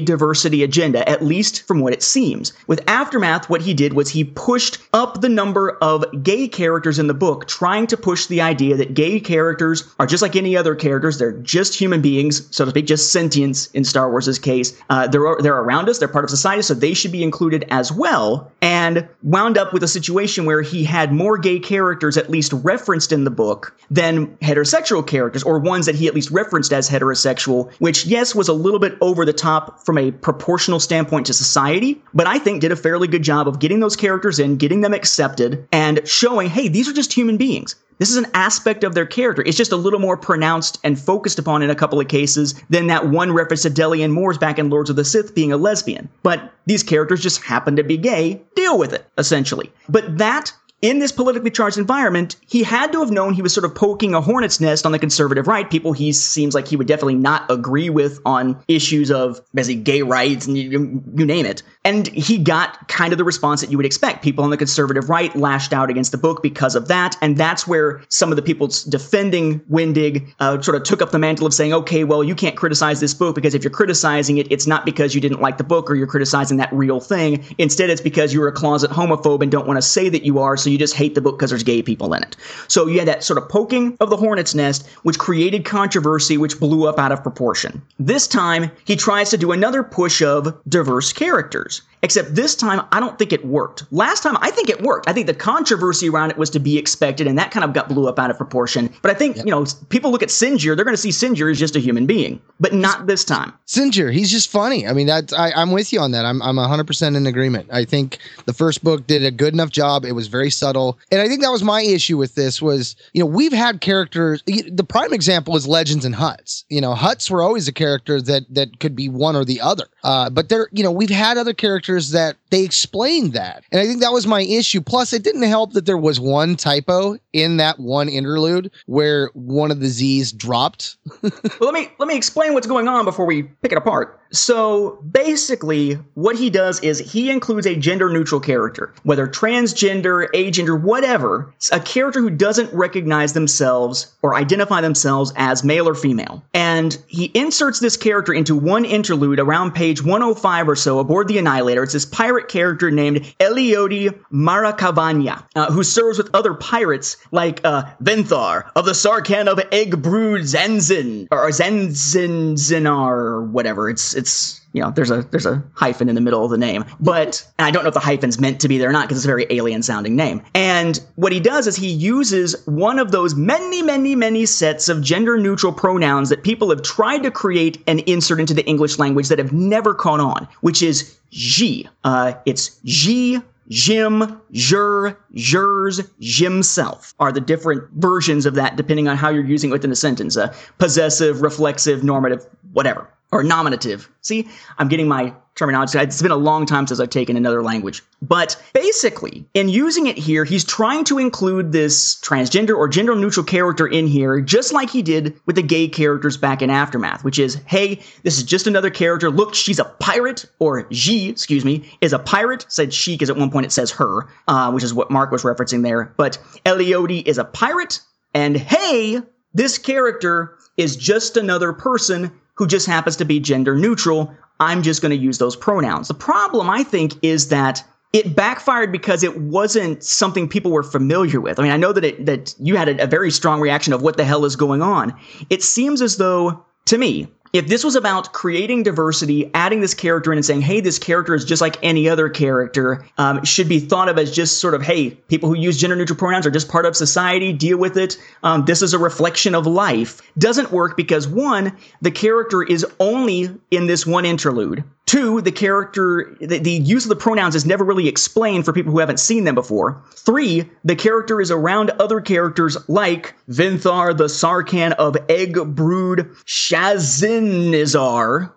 diversity agenda, at least from what it seems. With Aftermath, what he did was he pushed up the number of gay characters in the book, trying to push the idea that gay characters are just like any other characters. They're just human beings, so to speak, just sentience in Star Wars' case. Uh, they're, they're around us, they're part of society, so they should be included as well. And wound up with a situation where he had more gay characters at least referenced in the book than heterosexual characters, or ones that he at least referenced as heterosexual, which, yes, was a little bit over the top from a proportional standpoint to society, but I think did a fairly good job of getting those characters in, getting them accepted, and showing, hey, these are just human beings. This is an aspect of their character. It's just a little more pronounced and focused upon in a couple of cases than that one reference to Delian Mors back in Lords of the Sith being a lesbian. But these characters just happen to be gay. Deal with it, essentially. But that in this politically charged environment, he had to have known he was sort of poking a hornet's nest on the conservative right. People he seems like he would definitely not agree with on issues of basically gay rights and you, you name it. And he got kind of the response that you would expect. People on the conservative right lashed out against the book because of that. And that's where some of the people defending Wendig uh, sort of took up the mantle of saying, okay, well, you can't criticize this book because if you're criticizing it, it's not because you didn't like the book or you're criticizing that real thing. Instead, it's because you're a closet homophobe and don't want to say that you are. So you just hate the book because there's gay people in it. So you had that sort of poking of the hornet's nest, which created controversy, which blew up out of proportion. This time, he tries to do another push of diverse characters. Except this time, I don't think it worked. Last time, I think it worked. I think the controversy around it was to be expected, and that kind of got blew up out of proportion. But I think, you know, people look at Sinjir, they're going to see Sinjir as just a human being, but not this time. Sinjir, he's just funny. I mean, that's I, I'm with you on that. I'm I'm 100 percent in agreement. I think the first book did a good enough job. It was very subtle, and I think that was my issue with this. Was you know we've had characters. The prime example is Legends and Hutts. You know, Hutts were always a character that that could be one or the other. Uh, but there, you know, we've had other characters that they explained that, and I think that was my issue. Plus, it didn't help that there was one typo in that one interlude where one of the Z's dropped. *laughs* well, let me let me explain what's going on before we pick it apart. So basically, what he does is he includes a gender neutral character, whether transgender, agender, whatever, a character who doesn't recognize themselves or identify themselves as male or female. And he inserts this character into one interlude around page 105 or so aboard the Annihilator. It's this pirate character named Eleodie Maracavanya, uh, who serves with other pirates like uh, Venthar of the Sarkhan of Egg Brood Zanzin, or Zanzinzinar, or whatever. It's it's you know there's a there's a hyphen in the middle of the name but i don't know if the hyphen's meant to be there or not because it's a very alien sounding name. And what he does is he uses one of those many many many sets of gender neutral pronouns that people have tried to create and insert into the english language that have never caught on which is ji uh, it's ji Jim, Jur, Jurs, Jimself are the different versions of that depending on how you're using it within a sentence. Uh, possessive, reflexive, normative, whatever or nominative. See, I'm getting my terminology. It's been a long time since I've taken another language. But basically, in using it here, he's trying to include this transgender or gender neutral character in here, just like he did with the gay characters back in Aftermath, which is, hey, this is just another character. Look, she's a pirate, or she, excuse me, is a pirate. Said she because at one point it says her, uh, which is what Marc was referencing there. But Eleodie is a pirate, and hey, this character is just another person who just happens to be gender neutral. I'm just going to use those pronouns. The problem, I think, is that it backfired because it wasn't something people were familiar with. I mean, I know that it, that you had a, a very strong reaction of what the hell is going on. It seems as though, to me, if this was about creating diversity, adding this character in and saying, hey, this character is just like any other character, um, should be thought of as just sort of, hey, people who use gender neutral pronouns are just part of society, deal with it. Um, this is a reflection of life. Doesn't work because one, the character is only in this one interlude. Two, the character, the, the, use of the pronouns is never really explained for people who haven't seen them before. Three, the character is around other characters like Vinthar, the Sarkhan of Egg Brood Shazinizar,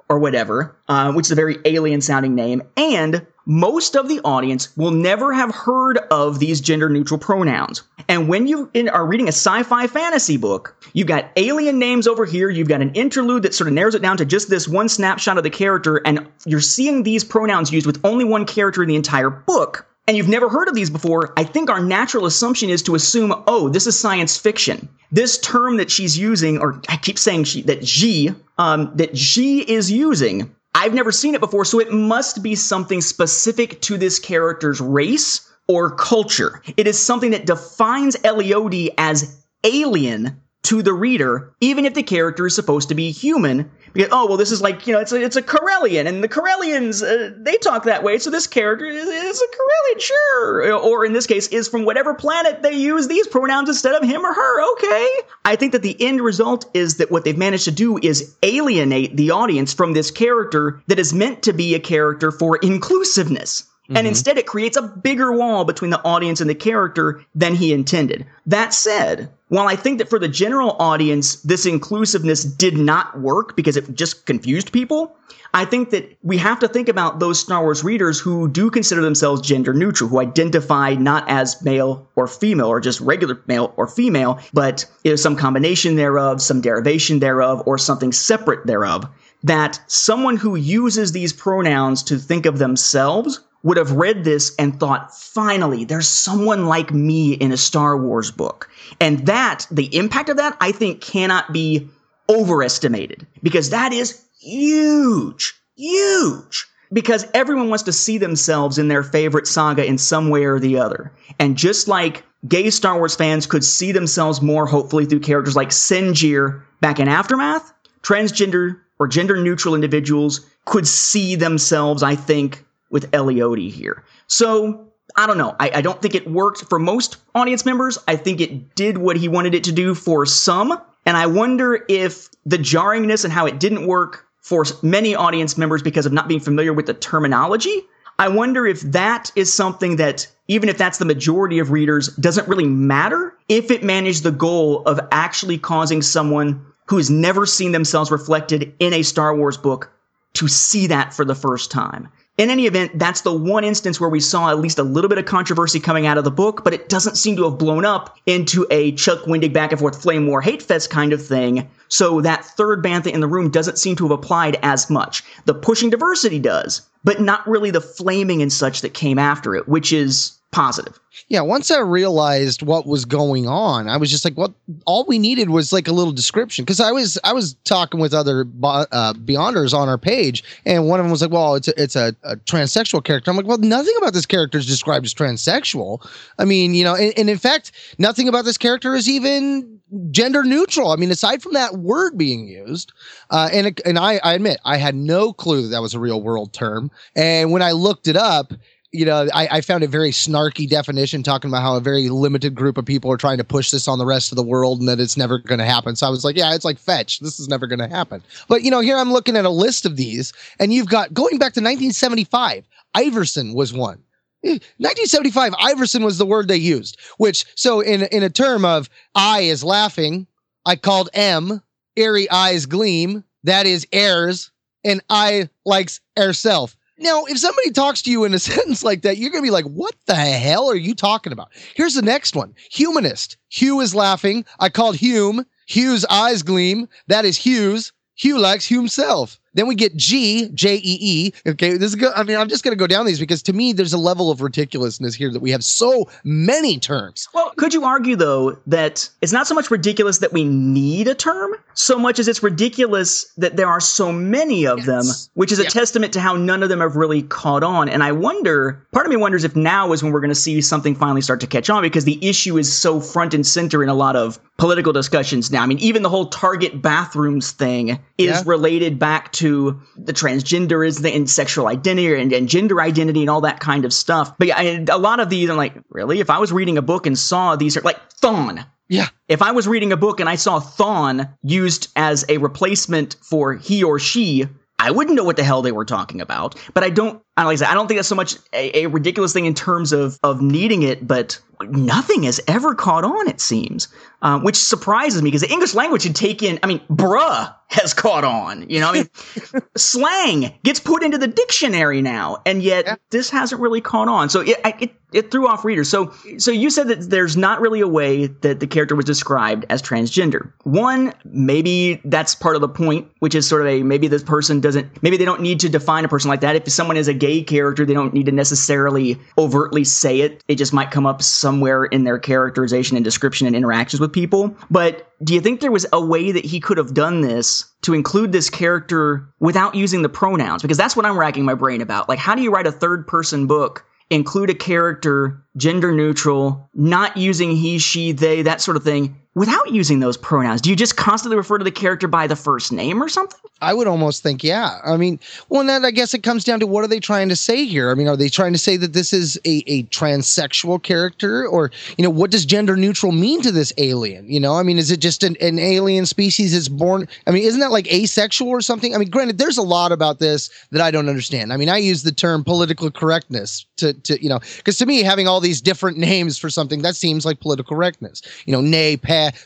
or whatever, uh, which is a very alien sounding name. And most of the audience will never have heard of these gender neutral pronouns. And when you are reading a sci fi fantasy book, you've got alien names over here, you've got an interlude that sort of narrows it down to just this one snapshot of the character, and you're seeing these pronouns used with only one character in the entire book. And you've never heard of these before, I think our natural assumption is to assume, oh, this is science fiction. This term that she's using, or I keep saying she, that she, um, that she is using I've never seen it before, so it must be something specific to this character's race or culture. It is something that defines Eleodie as alien to the reader, even if the character is supposed to be human. Because, oh, well, this is like, you know, it's a, it's a Corellian, and the Corellians, uh, they talk that way, so this character is, is a Corellian, sure. Or in this case, is from whatever planet they use these pronouns instead of him or her, okay. I think that the end result is that what they've managed to do is alienate the audience from this character that is meant to be a character for inclusiveness. Mm-hmm. And instead, it creates a bigger wall between the audience and the character than he intended. That said, while I think that for the general audience, this inclusiveness did not work because it just confused people, I think that we have to think about those Star Wars readers who do consider themselves gender neutral, who identify not as male or female or just regular male or female, but is some combination thereof, some derivation thereof, or something separate thereof. That someone who uses these pronouns to think of themselves would have read this and thought, finally, there's someone like me in a Star Wars book. And that, the impact of that, I think cannot be overestimated because that is huge, huge. Because everyone wants to see themselves in their favorite saga in some way or the other. And just like gay Star Wars fans could see themselves more hopefully through characters like Sinjir back in Aftermath, transgender or gender neutral individuals could see themselves, I think, with Eleodie here. So I don't know. I, I, don't think it worked for most audience members. I think it did what he wanted it to do for some. And I wonder if the jarringness and how it didn't work for many audience members because of not being familiar with the terminology. I wonder if that is something that, even if that's the majority of readers, doesn't really matter if it managed the goal of actually causing someone who has never seen themselves reflected in a Star Wars book to see that for the first time. In any event, that's the one instance where we saw at least a little bit of controversy coming out of the book, but it doesn't seem to have blown up into a Chuck Wendig back and forth flame war hate fest kind of thing. So that third bantha in the room doesn't seem to have applied as much. The pushing diversity does, but not really the flaming and such that came after it, which is positive. Yeah, once I realized what was going on, I was just like, well, all we needed was like a little description because I was I was talking with other uh, Beyonders on our page, and one of them was like, well, it's a, it's a, a, transsexual character. I'm like, well, nothing about this character is described as transsexual. I mean, you know, and, and in fact, nothing about this character is even gender neutral. I mean, aside from that word being used, uh, and and I, I admit I had no clue that that was a real world term, and when I looked it up you know, I, I, found a very snarky definition talking about how a very limited group of people are trying to push this on the rest of the world and that it's never going to happen. So I was like, yeah, it's like fetch. This is never going to happen. But, you know, here I'm looking at a list of these, and you've got going back to 1975, Iverson was one. 1975, eh, Iverson was the word they used, which, so in, in a term of I is laughing, I called M, airy eyes gleam, that is airs, and I likes airself. Now, if somebody talks to you in a *laughs* sentence like that, you're going to be like, what the hell are you talking about? Here's the next one Humanist. Hugh is laughing. I called Hume. Hugh's eyes gleam. That is Hugh's. Hugh likes himself. Then we get G, J E E. Okay, this is good. I mean, I'm just going to go down these because to me, there's a level of ridiculousness here that we have so many terms. Well, could you argue, though, that it's not so much ridiculous that we need a term, so much as it's ridiculous that there are so many of yes. them, which is a yeah. testament to how none of them have really caught on. And I wonder, part of me wonders if now is when we're going to see something finally start to catch on because the issue is so front and center in a lot of political discussions now. I mean, even the whole Target bathrooms thing is yeah. related back to the transgenderism and sexual identity and, and, gender identity and all that kind of stuff. But yeah, a lot of these, I'm like, really? If I was reading a book and saw these, are like thon. Yeah. If I was reading a book and I saw thon used as a replacement for he or she, I wouldn't know what the hell they were talking about. But I don't, like I said, I don't think that's so much a, a ridiculous thing in terms of of needing it, but nothing has ever caught on, it seems, um, which surprises me because the English language should take in, I mean, bruh has caught on, you know, I mean, *laughs* slang gets put into the dictionary now, and yet yeah. this hasn't really caught on. So it, it, it threw off readers. So, so you said that there's not really a way that the character was described as transgender. One, maybe that's part of the point, which is sort of a, maybe this person doesn't, maybe they don't need to define a person like that. If someone is a gay character, they don't need to necessarily overtly say it. It just might come up somewhere in their characterization and description and interactions with people. But do you think there was a way that he could have done this to include this character without using the pronouns? Because that's what I'm racking my brain about. Like, how do you write a third person book include a character gender neutral, not using he, she, they, that sort of thing, without using those pronouns? Do you just constantly refer to the character by the first name or something? I would almost think, yeah. I mean, well, then I guess it comes down to what are they trying to say here? I mean, are they trying to say that this is a, a transsexual character? Or, you know, what does gender neutral mean to this alien? You know, I mean, is it just an, an alien species that's born? I mean, isn't that like asexual or something? I mean, granted, there's a lot about this that I don't understand. I mean, I use the term political correctness to, to you know, because to me, having all these different *laughs* names for something that seems like political correctness. You know, nay,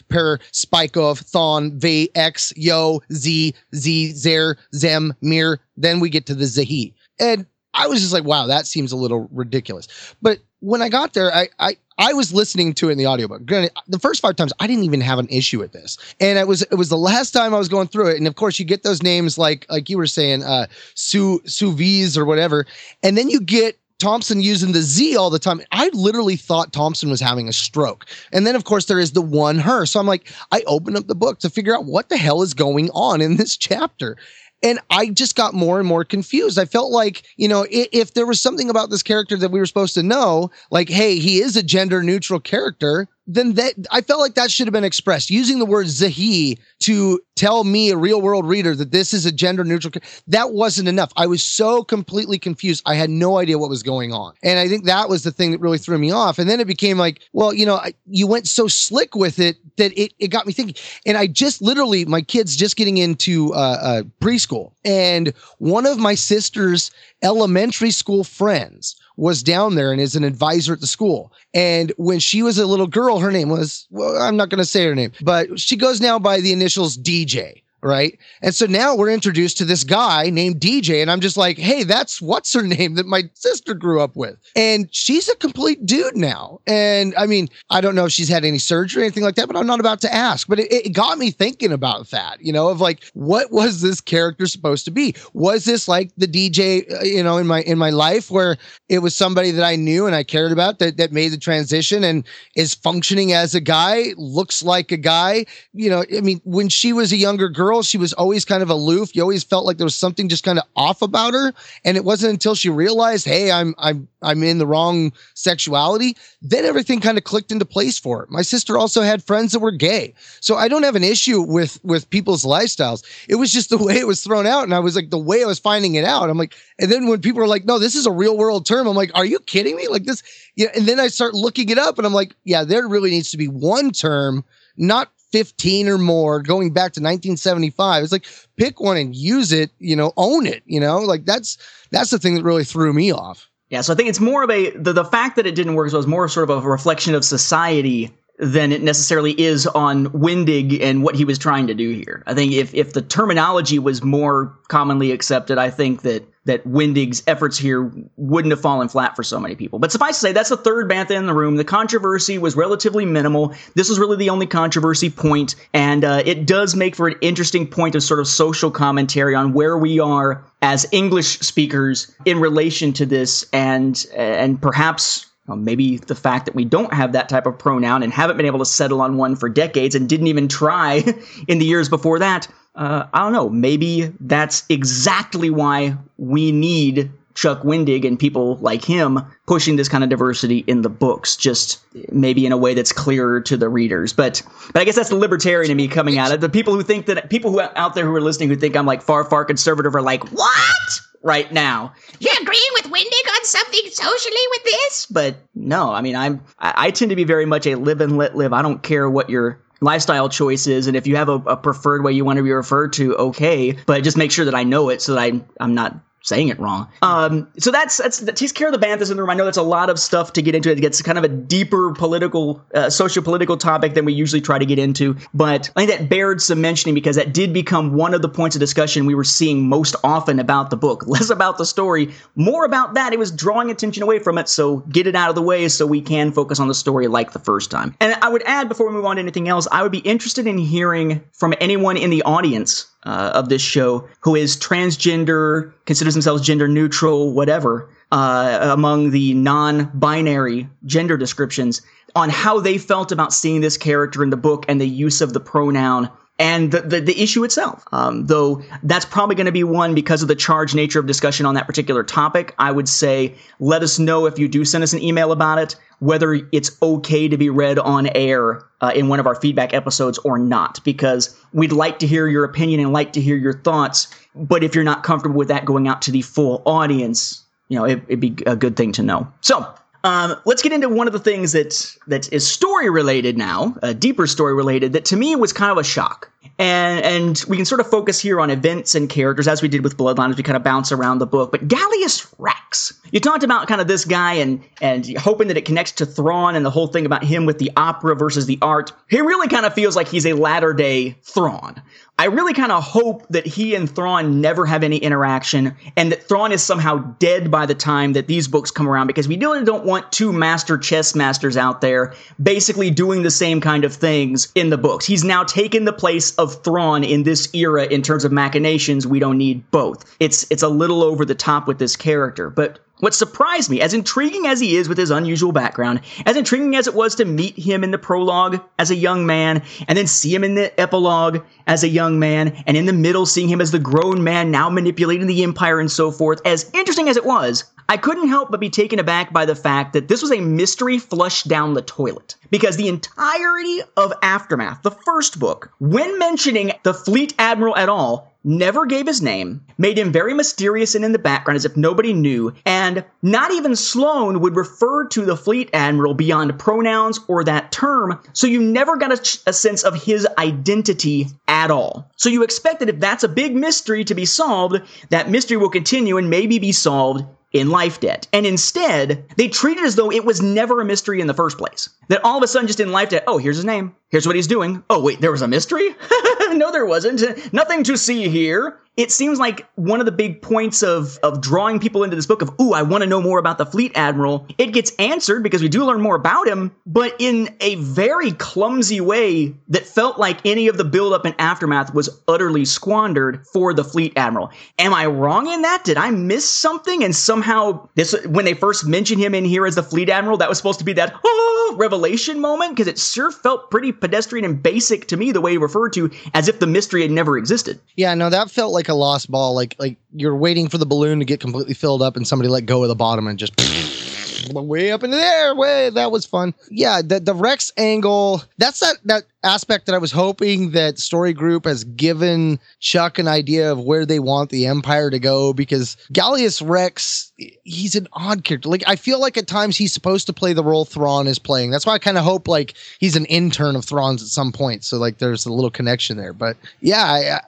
per, spikov, thon, v, x, yo, z, z, zer, zem, mir. Then we get to the zahi. And I was just like, wow, that seems a little ridiculous. But when I got there, I, I, I was listening to it in the audiobook. The first five times I didn't even have an issue with this. And it was it was the last time I was going through it. And of course you get those names like like you were saying, uh Sue Sue or whatever. And then you get Thompson using the Z all the time. I literally thought Thompson was having a stroke. And then, of course, there is the one her. So I'm like, I open up the book to figure out what the hell is going on in this chapter. And I just got more and more confused. I felt like, you know, if, if there was something about this character that we were supposed to know, like, hey, he is a gender neutral character, then that I felt like that should have been expressed using the word Zahi to tell me a real world reader that this is a gender neutral. That wasn't enough. I was so completely confused. I had no idea what was going on, and I think that was the thing that really threw me off. And then it became like, well, you know, I, you went so slick with it that it it got me thinking. And I just literally, my kids just getting into uh, uh, preschool, and one of my sister's elementary school friends was down there and is an advisor at the school. And when she was a little girl, her name was, well, I'm not going to say her name, but she goes now by the initials DJ right? And so now we're introduced to this guy named DJ, and I'm just like, hey, that's what's her name that my sister grew up with. And she's a complete dude now. And I mean, I don't know if she's had any surgery or anything like that, but I'm not about to ask. But it, it got me thinking about that, you know, of like, what was this character supposed to be? Was this like the DJ, uh, you know, in my in my life where it was somebody that I knew and I cared about that that made the transition and is functioning as a guy, looks like a guy, you know, I mean, when she was a younger girl girl, she was always kind of aloof. You always felt like there was something just kind of off about her. And it wasn't until she realized, hey, I'm I'm I'm in the wrong sexuality, then everything kind of clicked into place for her. My sister also had friends that were gay. So I don't have an issue with with people's lifestyles. It was just the way it was thrown out. And I was like, the way I was finding it out. I'm like, and then when people are like, no, this is a real world term, I'm like, are you kidding me? Like this, yeah. And then I start looking it up and I'm like, yeah, there really needs to be one term, not 15 or more going back to 1975 it's like pick one and use it you know own it you know? Like that's that's the thing that really threw me off. Yeah so i think it's more of a the, the fact that it didn't work was more sort of a reflection of society than it necessarily is on Wendig and what he was trying to do here. I think if if the terminology was more commonly accepted, I think that that Wendig's efforts here wouldn't have fallen flat for so many people. But suffice to say, that's the third bantha in the room. The controversy was relatively minimal. This was really the only controversy point, and uh, it does make for an interesting point of sort of social commentary on where we are as English speakers in relation to this, and and perhaps maybe the fact that we don't have that type of pronoun and haven't been able to settle on one for decades and didn't even try *laughs* in the years before that uh, I don't know. Maybe that's exactly why we need Chuck Wendig and people like him pushing this kind of diversity in the books, just maybe in a way that's clearer to the readers. But but I guess that's the libertarian in me coming out. Of The people who think that people who out there who are listening who think I'm like far far conservative are like what right now? You're agreeing with Something socially with this? But no, I mean I'm I, tend to be very much a live and let live. I don't care what your lifestyle choices. And if you have a, a preferred way you want to be referred to, okay. But just make sure that I know it so that I, I'm not saying it wrong. Um, so that's, that's that takes care of the banthas in the room. I know that's a lot of stuff to get into. It gets kind of a deeper political, uh, socio-political topic than we usually try to get into. But I think that bared some mentioning because that did become one of the points of discussion we were seeing most often about the book. *laughs* Less about the story, more about that. It was drawing attention away from it. So get it out of the way so we can focus on the story like the first time. And I would add before we move on to anything else, I would be interested in hearing from anyone in the audience uh, of this show who is transgender, considers themselves gender neutral, whatever, uh, among the non binary gender descriptions, on how they felt about seeing this character in the book and the use of the pronoun and the, the, the issue itself. Um, though that's probably going to be one because of the charged nature of discussion on that particular topic. I would say let us know if you do send us an email about it, whether it's okay to be read on air uh, in one of our feedback episodes or not, because we'd like to hear your opinion and like to hear your thoughts. But if you're not comfortable with that going out to the full audience, you know, it, it'd be a good thing to know. So um, let's get into one of the things that that is story related now, a deeper story related. That to me was kind of a shock, and and we can sort of focus here on events and characters as we did with Bloodline as we kind of bounce around the book. But Gallius Rax, you talked about kind of this guy and and hoping that it connects to Thrawn and the whole thing about him with the opera versus the art. He really kind of feels like he's a latter day Thrawn. I really kind of hope that he and Thrawn never have any interaction and that Thrawn is somehow dead by the time that these books come around because we really don't want two master chess masters out there basically doing the same kind of things in the books. He's now taken the place of Thrawn in this era in terms of machinations. We don't need both. It's it's a little over the top with this character, but what surprised me, as intriguing as he is with his unusual background, as intriguing as it was to meet him in the prologue as a young man, and then see him in the epilogue as a young man, and in the middle seeing him as the grown man now manipulating the Empire and so forth, as interesting as it was, I couldn't help but be taken aback by the fact that this was a mystery flushed down the toilet. Because the entirety of Aftermath, the first book, when mentioning the Fleet Admiral at all, never gave his name, made him very mysterious and in the background as if nobody knew, and not even Sloane would refer to the Fleet Admiral beyond pronouns or that term, so you never got a, a, sense of his identity at all. So you expect that if that's a big mystery to be solved, that mystery will continue and maybe be solved in Life Debt. And instead, they treat it as though it was never a mystery in the first place. That all of a sudden, just in Life Debt, oh, here's his name. Here's what he's doing. Oh, wait, there was a mystery? *laughs* no, there wasn't. Nothing to see here it seems like one of the big points of of drawing people into this book of ooh i want to know more about the fleet admiral it gets answered because we do learn more about him but in a very clumsy way that felt like any of the buildup and aftermath was utterly squandered for the fleet admiral am i wrong in that did i miss something and somehow this when they first mentioned him in here as the fleet admiral that was supposed to be that oh revelation moment because it sure felt pretty pedestrian and basic to me the way he referred to as if the mystery had never existed yeah no that felt like a lost ball. Like like you're waiting for the balloon to get completely filled up, and somebody let go of the bottom and just *laughs* way up in there. Way that was fun. Yeah, the the Rax angle. That's that that aspect that I was hoping that Story Group has given Chuck an idea of where they want the Empire to go because Gallius Rax, he's an odd character. Like I feel like at times he's supposed to play the role Thrawn is playing. That's why I kind of hope like he's an intern of Thrawn's at some point. So like there's a little connection there. But yeah,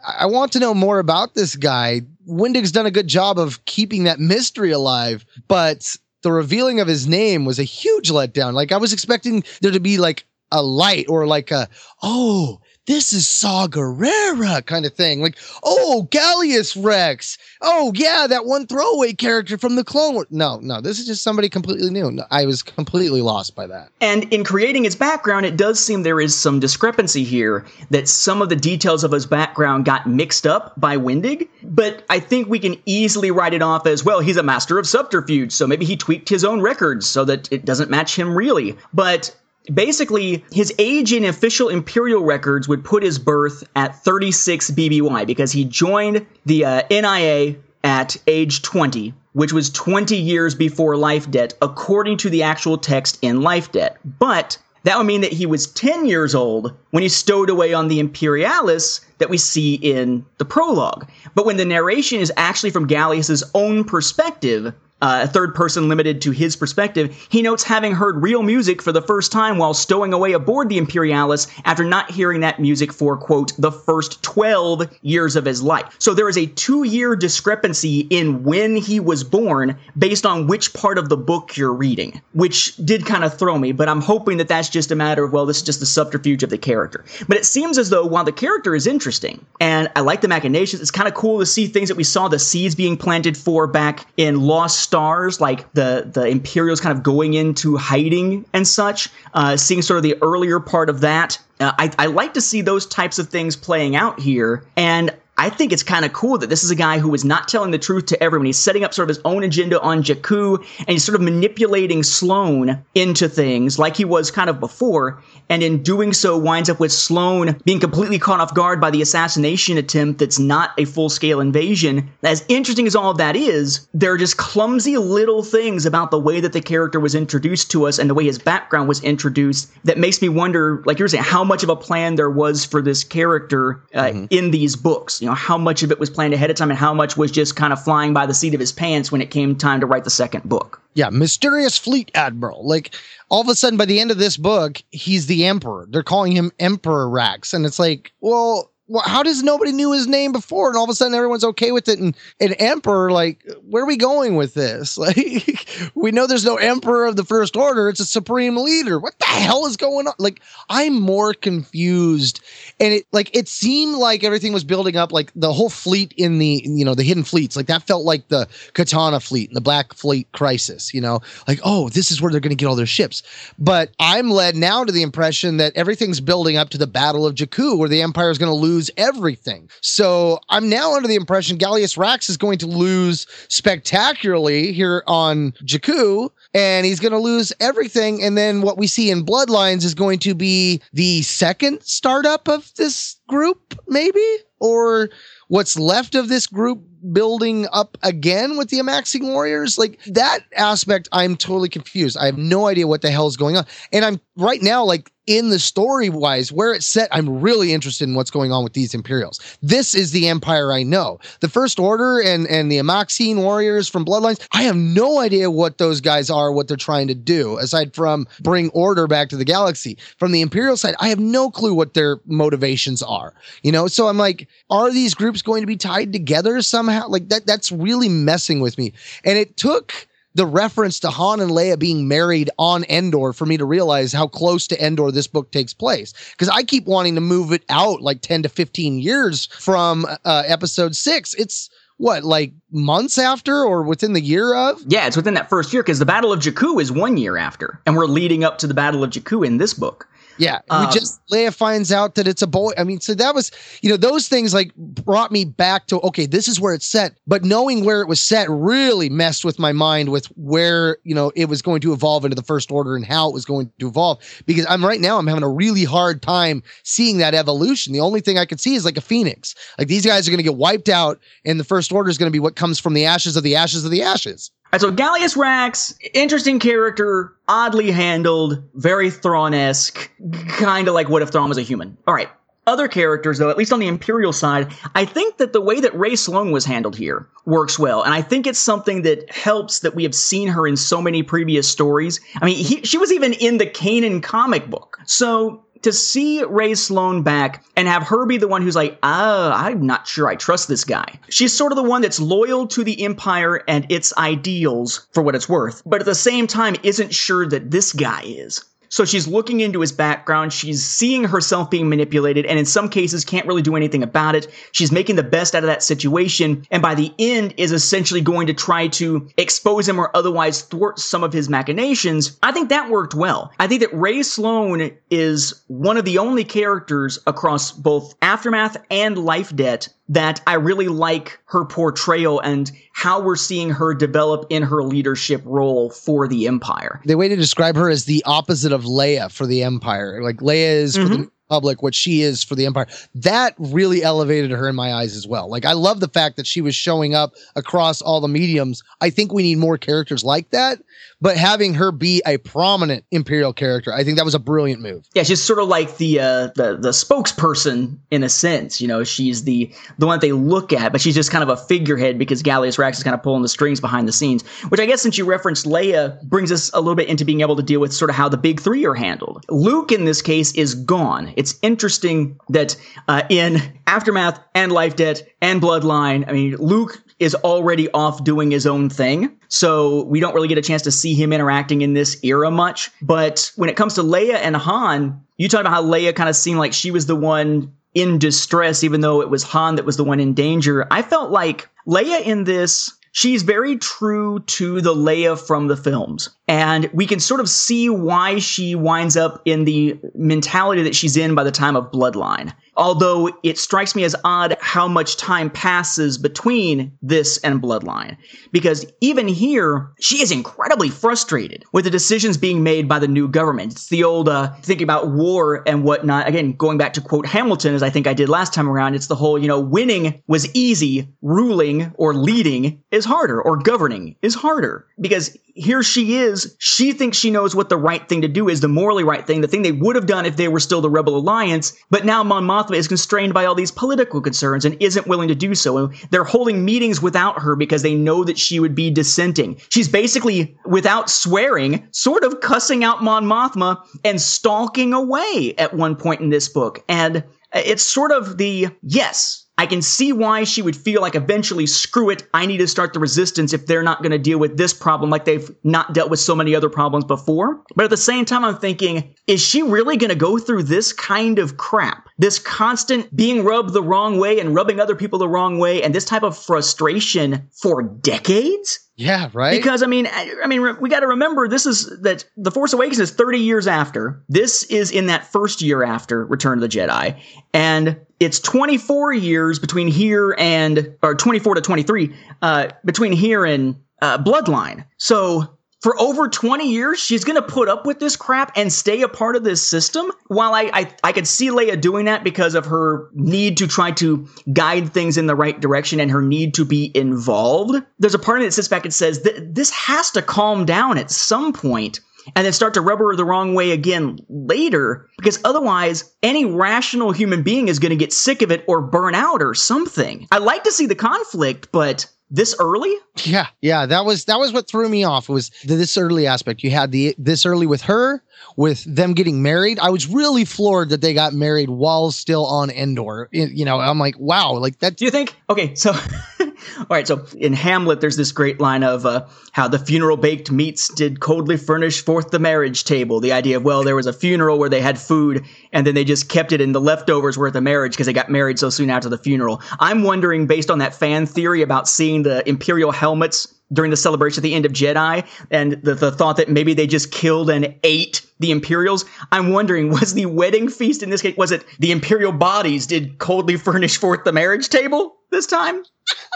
I, I want to know more about this guy. Wendig's done a good job of keeping that mystery alive, but the revealing of his name was a huge letdown. Like I was expecting there to be like a light or like a oh this is Saw Gerrera kind of thing. Like, oh, Gallius Rax. Oh, yeah, that one throwaway character from the Clone Wars. No, no, this is just somebody completely new. I was completely lost by that. And in creating his background, it does seem there is some discrepancy here that some of the details of his background got mixed up by Wendig. But I think we can easily write it off as well. He's a master of subterfuge, so maybe he tweaked his own records so that it doesn't match him really. But basically his age in official imperial records would put his birth at 36 BBY because he joined the uh, NIA at age 20, which was 20 years before life debt, according to the actual text in life debt. But that would mean that he was 10 years old when he stowed away on the Imperialis that we see in the prologue. But when the narration is actually from Gallius's own perspective, uh, a third person limited to his perspective, he notes having heard real music for the first time while stowing away aboard the Imperialis after not hearing that music for, quote, the first 12 years of his life. So there is a two year discrepancy in when he was born based on which part of the book you're reading, which did kind of throw me, but I'm hoping that that's just a matter of, well, this is just the subterfuge of the character. But it seems as though while the character is interesting, and I like the machinations, it's kind of cool to see things that we saw the seeds being planted for back in Lost stars, like the the Imperials kind of going into hiding and such, uh, seeing sort of the earlier part of that. Uh, I, I like to see those types of things playing out here, and I think it's kind of cool that this is a guy who is not telling the truth to everyone. He's setting up sort of his own agenda on Jakku, and he's sort of manipulating Sloane into things like he was kind of before. And in doing so, winds up with Sloane being completely caught off guard by the assassination attempt that's not a full scale invasion. As interesting as all of that is, there are just clumsy little things about the way that the character was introduced to us and the way his background was introduced that makes me wonder, like you're saying, how much of a plan there was for this character uh, mm-hmm. in these books you know how much of it was planned ahead of time and how much was just kind of flying by the seat of his pants when it came time to write the second book. Yeah mysterious fleet admiral. Like all of a sudden by the end of this book he's the emperor. They're calling him emperor rax and it's like well well, how does nobody knew his name before? And all of a sudden everyone's okay with it. And an emperor like where are we going with this? *laughs* Like we know there's no emperor of the first order. It's a supreme leader. What the hell is going on? Like i'm more confused. And it like it seemed like everything was building up like the whole fleet in the you know the hidden fleets. Like that felt like the katana fleet and the black fleet crisis you know? Like oh this is where they're going to get all their ships. But i'm led now to the impression that everything's building up to the battle of jakku where the empire is going to lose lose everything. So I'm now under the impression Gallius Rax is going to lose spectacularly here on Jakku, and he's going to lose everything. And then what we see in Bloodlines is going to be the second startup of this group, maybe, or what's left of this group building up again with the Amaxine Warriors? Like that aspect, I'm totally confused. I have no idea what the hell is going on. And I'm right now, like, in the story wise, where it's set, I'm really interested in what's going on with these Imperials. This is the Empire I know. The First Order and and the Amaxine Warriors from Bloodlines, I have no idea what those guys are, what they're trying to do, aside from bring order back to the galaxy. From the Imperial side, I have no clue what their motivations are. You know, so I'm like, are these groups going to be tied together somehow? Like that, that's really messing with me. And it took the reference to Han and Leia being married on Endor for me to realize how close to Endor this book takes place. Because I keep wanting to move it out like 10 to 15 years from uh, episode six. It's what, like months after or within the year of? Yeah, it's within that first year because the Battle of Jakku is one year after. And we're leading up to the Battle of Jakku in this book. Yeah, we Um, just Leia finds out that it's a boy. I mean, so that was you know those things like brought me back to okay, this is where it's set. But knowing where it was set really messed with my mind with where you know it was going to evolve into the First Order and how it was going to evolve. Because I'm right now I'm having a really hard time seeing that evolution. The only thing I could see is like a phoenix. Like these guys are going to get wiped out, and the First Order is going to be what comes from the ashes of the ashes of the ashes. So Gallius Rax, interesting character, oddly handled, very Thrawn-esque, kind of like what if Thrawn was a human. All right. Other characters, though, at least on the Imperial side, I think that the way that Rae Sloane was handled here works well. And I think it's something that helps that we have seen her in so many previous stories. I mean, he, she was even in the Kanan comic book. So to see Rae Sloane back and have her be the one who's like, uh, I'm not sure I trust this guy. She's sort of the one that's loyal to the Empire and its ideals for what it's worth, but at the same time isn't sure that this guy is. So she's looking into his background. She's seeing herself being manipulated, and in some cases can't really do anything about it. She's making the best out of that situation, and by the end is essentially going to try to expose him or otherwise thwart some of his machinations. I think that worked well. I think that Rae Sloane is one of the only characters across both Aftermath and Life Debt that I really like her portrayal and how we're seeing her develop in her leadership role for the Empire. the way to describe her is the opposite of Leia for the Empire. Like Leia is for the mm-hmm. Republic, what she is for the Empire. That really elevated her in my eyes as well. Like I love the fact that she was showing up across all the mediums. I think we need more characters like that, but having her be a prominent Imperial character, I think that was a brilliant move. Yeah, she's sort of like the uh, the the spokesperson in a sense. You know, she's the the one that they look at, but she's just kind of a figurehead because Gallius Rax is kind of pulling the strings behind the scenes. Which I guess, since you referenced Leia, brings us a little bit into being able to deal with sort of how the big three are handled. Luke in this case is gone. It's interesting that uh, in Aftermath and Life Debt and Bloodline, I mean, Luke is already off doing his own thing. So we don't really get a chance to see him interacting in this era much. But when it comes to Leia and Han, you talk about how Leia kind of seemed like she was the one in distress, even though it was Han that was the one in danger. I felt like Leia in this, she's very true to the Leia from the films. And we can sort of see why she winds up in the mentality that she's in by the time of Bloodline. Although it strikes me as odd how much time passes between this and Bloodline. Because even here, she is incredibly frustrated with the decisions being made by the new government. It's the old uh, thinking about war and whatnot. Again, going back to quote Hamilton, as I think I did last time around, it's the whole, you know, winning was easy, ruling or leading is harder, or governing is harder. Because here she is. She thinks she knows what the right thing to do is, the morally right thing, the thing they would have done if they were still the Rebel Alliance. But now Mon Mothma is constrained by all these political concerns and isn't willing to do so. And they're holding meetings without her because they know that she would be dissenting. She's basically, without swearing, sort of cussing out Mon Mothma and stalking away at one point in this book. And it's sort of the yes, I can see why she would feel like eventually, screw it, I need to start the resistance if they're not going to deal with this problem like they've not dealt with so many other problems before. But at the same time, I'm thinking, is she really going to go through this kind of crap? This constant being rubbed the wrong way and rubbing other people the wrong way and this type of frustration for decades? Yeah, right. Because I mean, I, I mean, we got to remember this is that the Force Awakens is 30 years after. This is in that first year after Return of the Jedi, and it's 24 years between here and or 24 to 23 uh, between here and uh, Bloodline. So for over 20 years, she's going to put up with this crap and stay a part of this system. While I, I, I could see Leia doing that because of her need to try to guide things in the right direction and her need to be involved, there's a part of me that sits back and says that this has to calm down at some point and then start to rub her the wrong way again later because otherwise any rational human being is going to get sick of it or burn out or something. I like to see the conflict, but this early? Yeah, yeah, that was that was what threw me off was this early aspect. You had the this early with her, with them getting married. I was really floored that they got married while still on Endor. You know, I'm like, wow, like that. Do you think? Okay, so *laughs* all right, so in Hamlet, there's this great line of uh, how the funeral baked meats did coldly furnish forth the marriage table. The idea of well, there was a funeral where they had food, and then they just kept it in the leftovers were at the marriage because they got married so soon after the funeral. I'm wondering, based on that fan theory about seeing the imperial helmets during the celebration at the end of Jedi, and the, the thought that maybe they just killed and ate the Imperials. I'm wondering, was the wedding feast in this case, was it the Imperial bodies did coldly furnish forth the marriage table this time?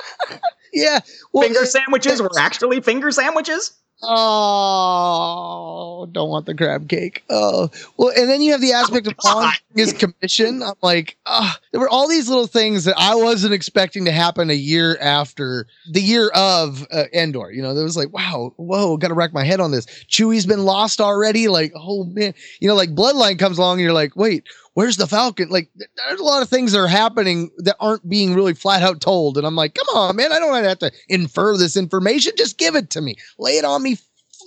*laughs* yeah. Well, finger sandwiches were actually finger sandwiches? Oh, don't want the crab cake. Oh, well, and then you have the aspect oh, of on his commission. I'm like, oh, there were all these little things that I wasn't expecting to happen a year after the year of uh, Endor. You know, there was like, wow, whoa, got to rack my head on this. Chewie's been lost already. Like, oh man, you know, like Bloodline comes along and you're like, wait, where's the Falcon? Like, there's a lot of things that are happening that aren't being really flat out told. And I'm like, come on, man, I don't have to infer this information. Just give it to me. Lay it on me,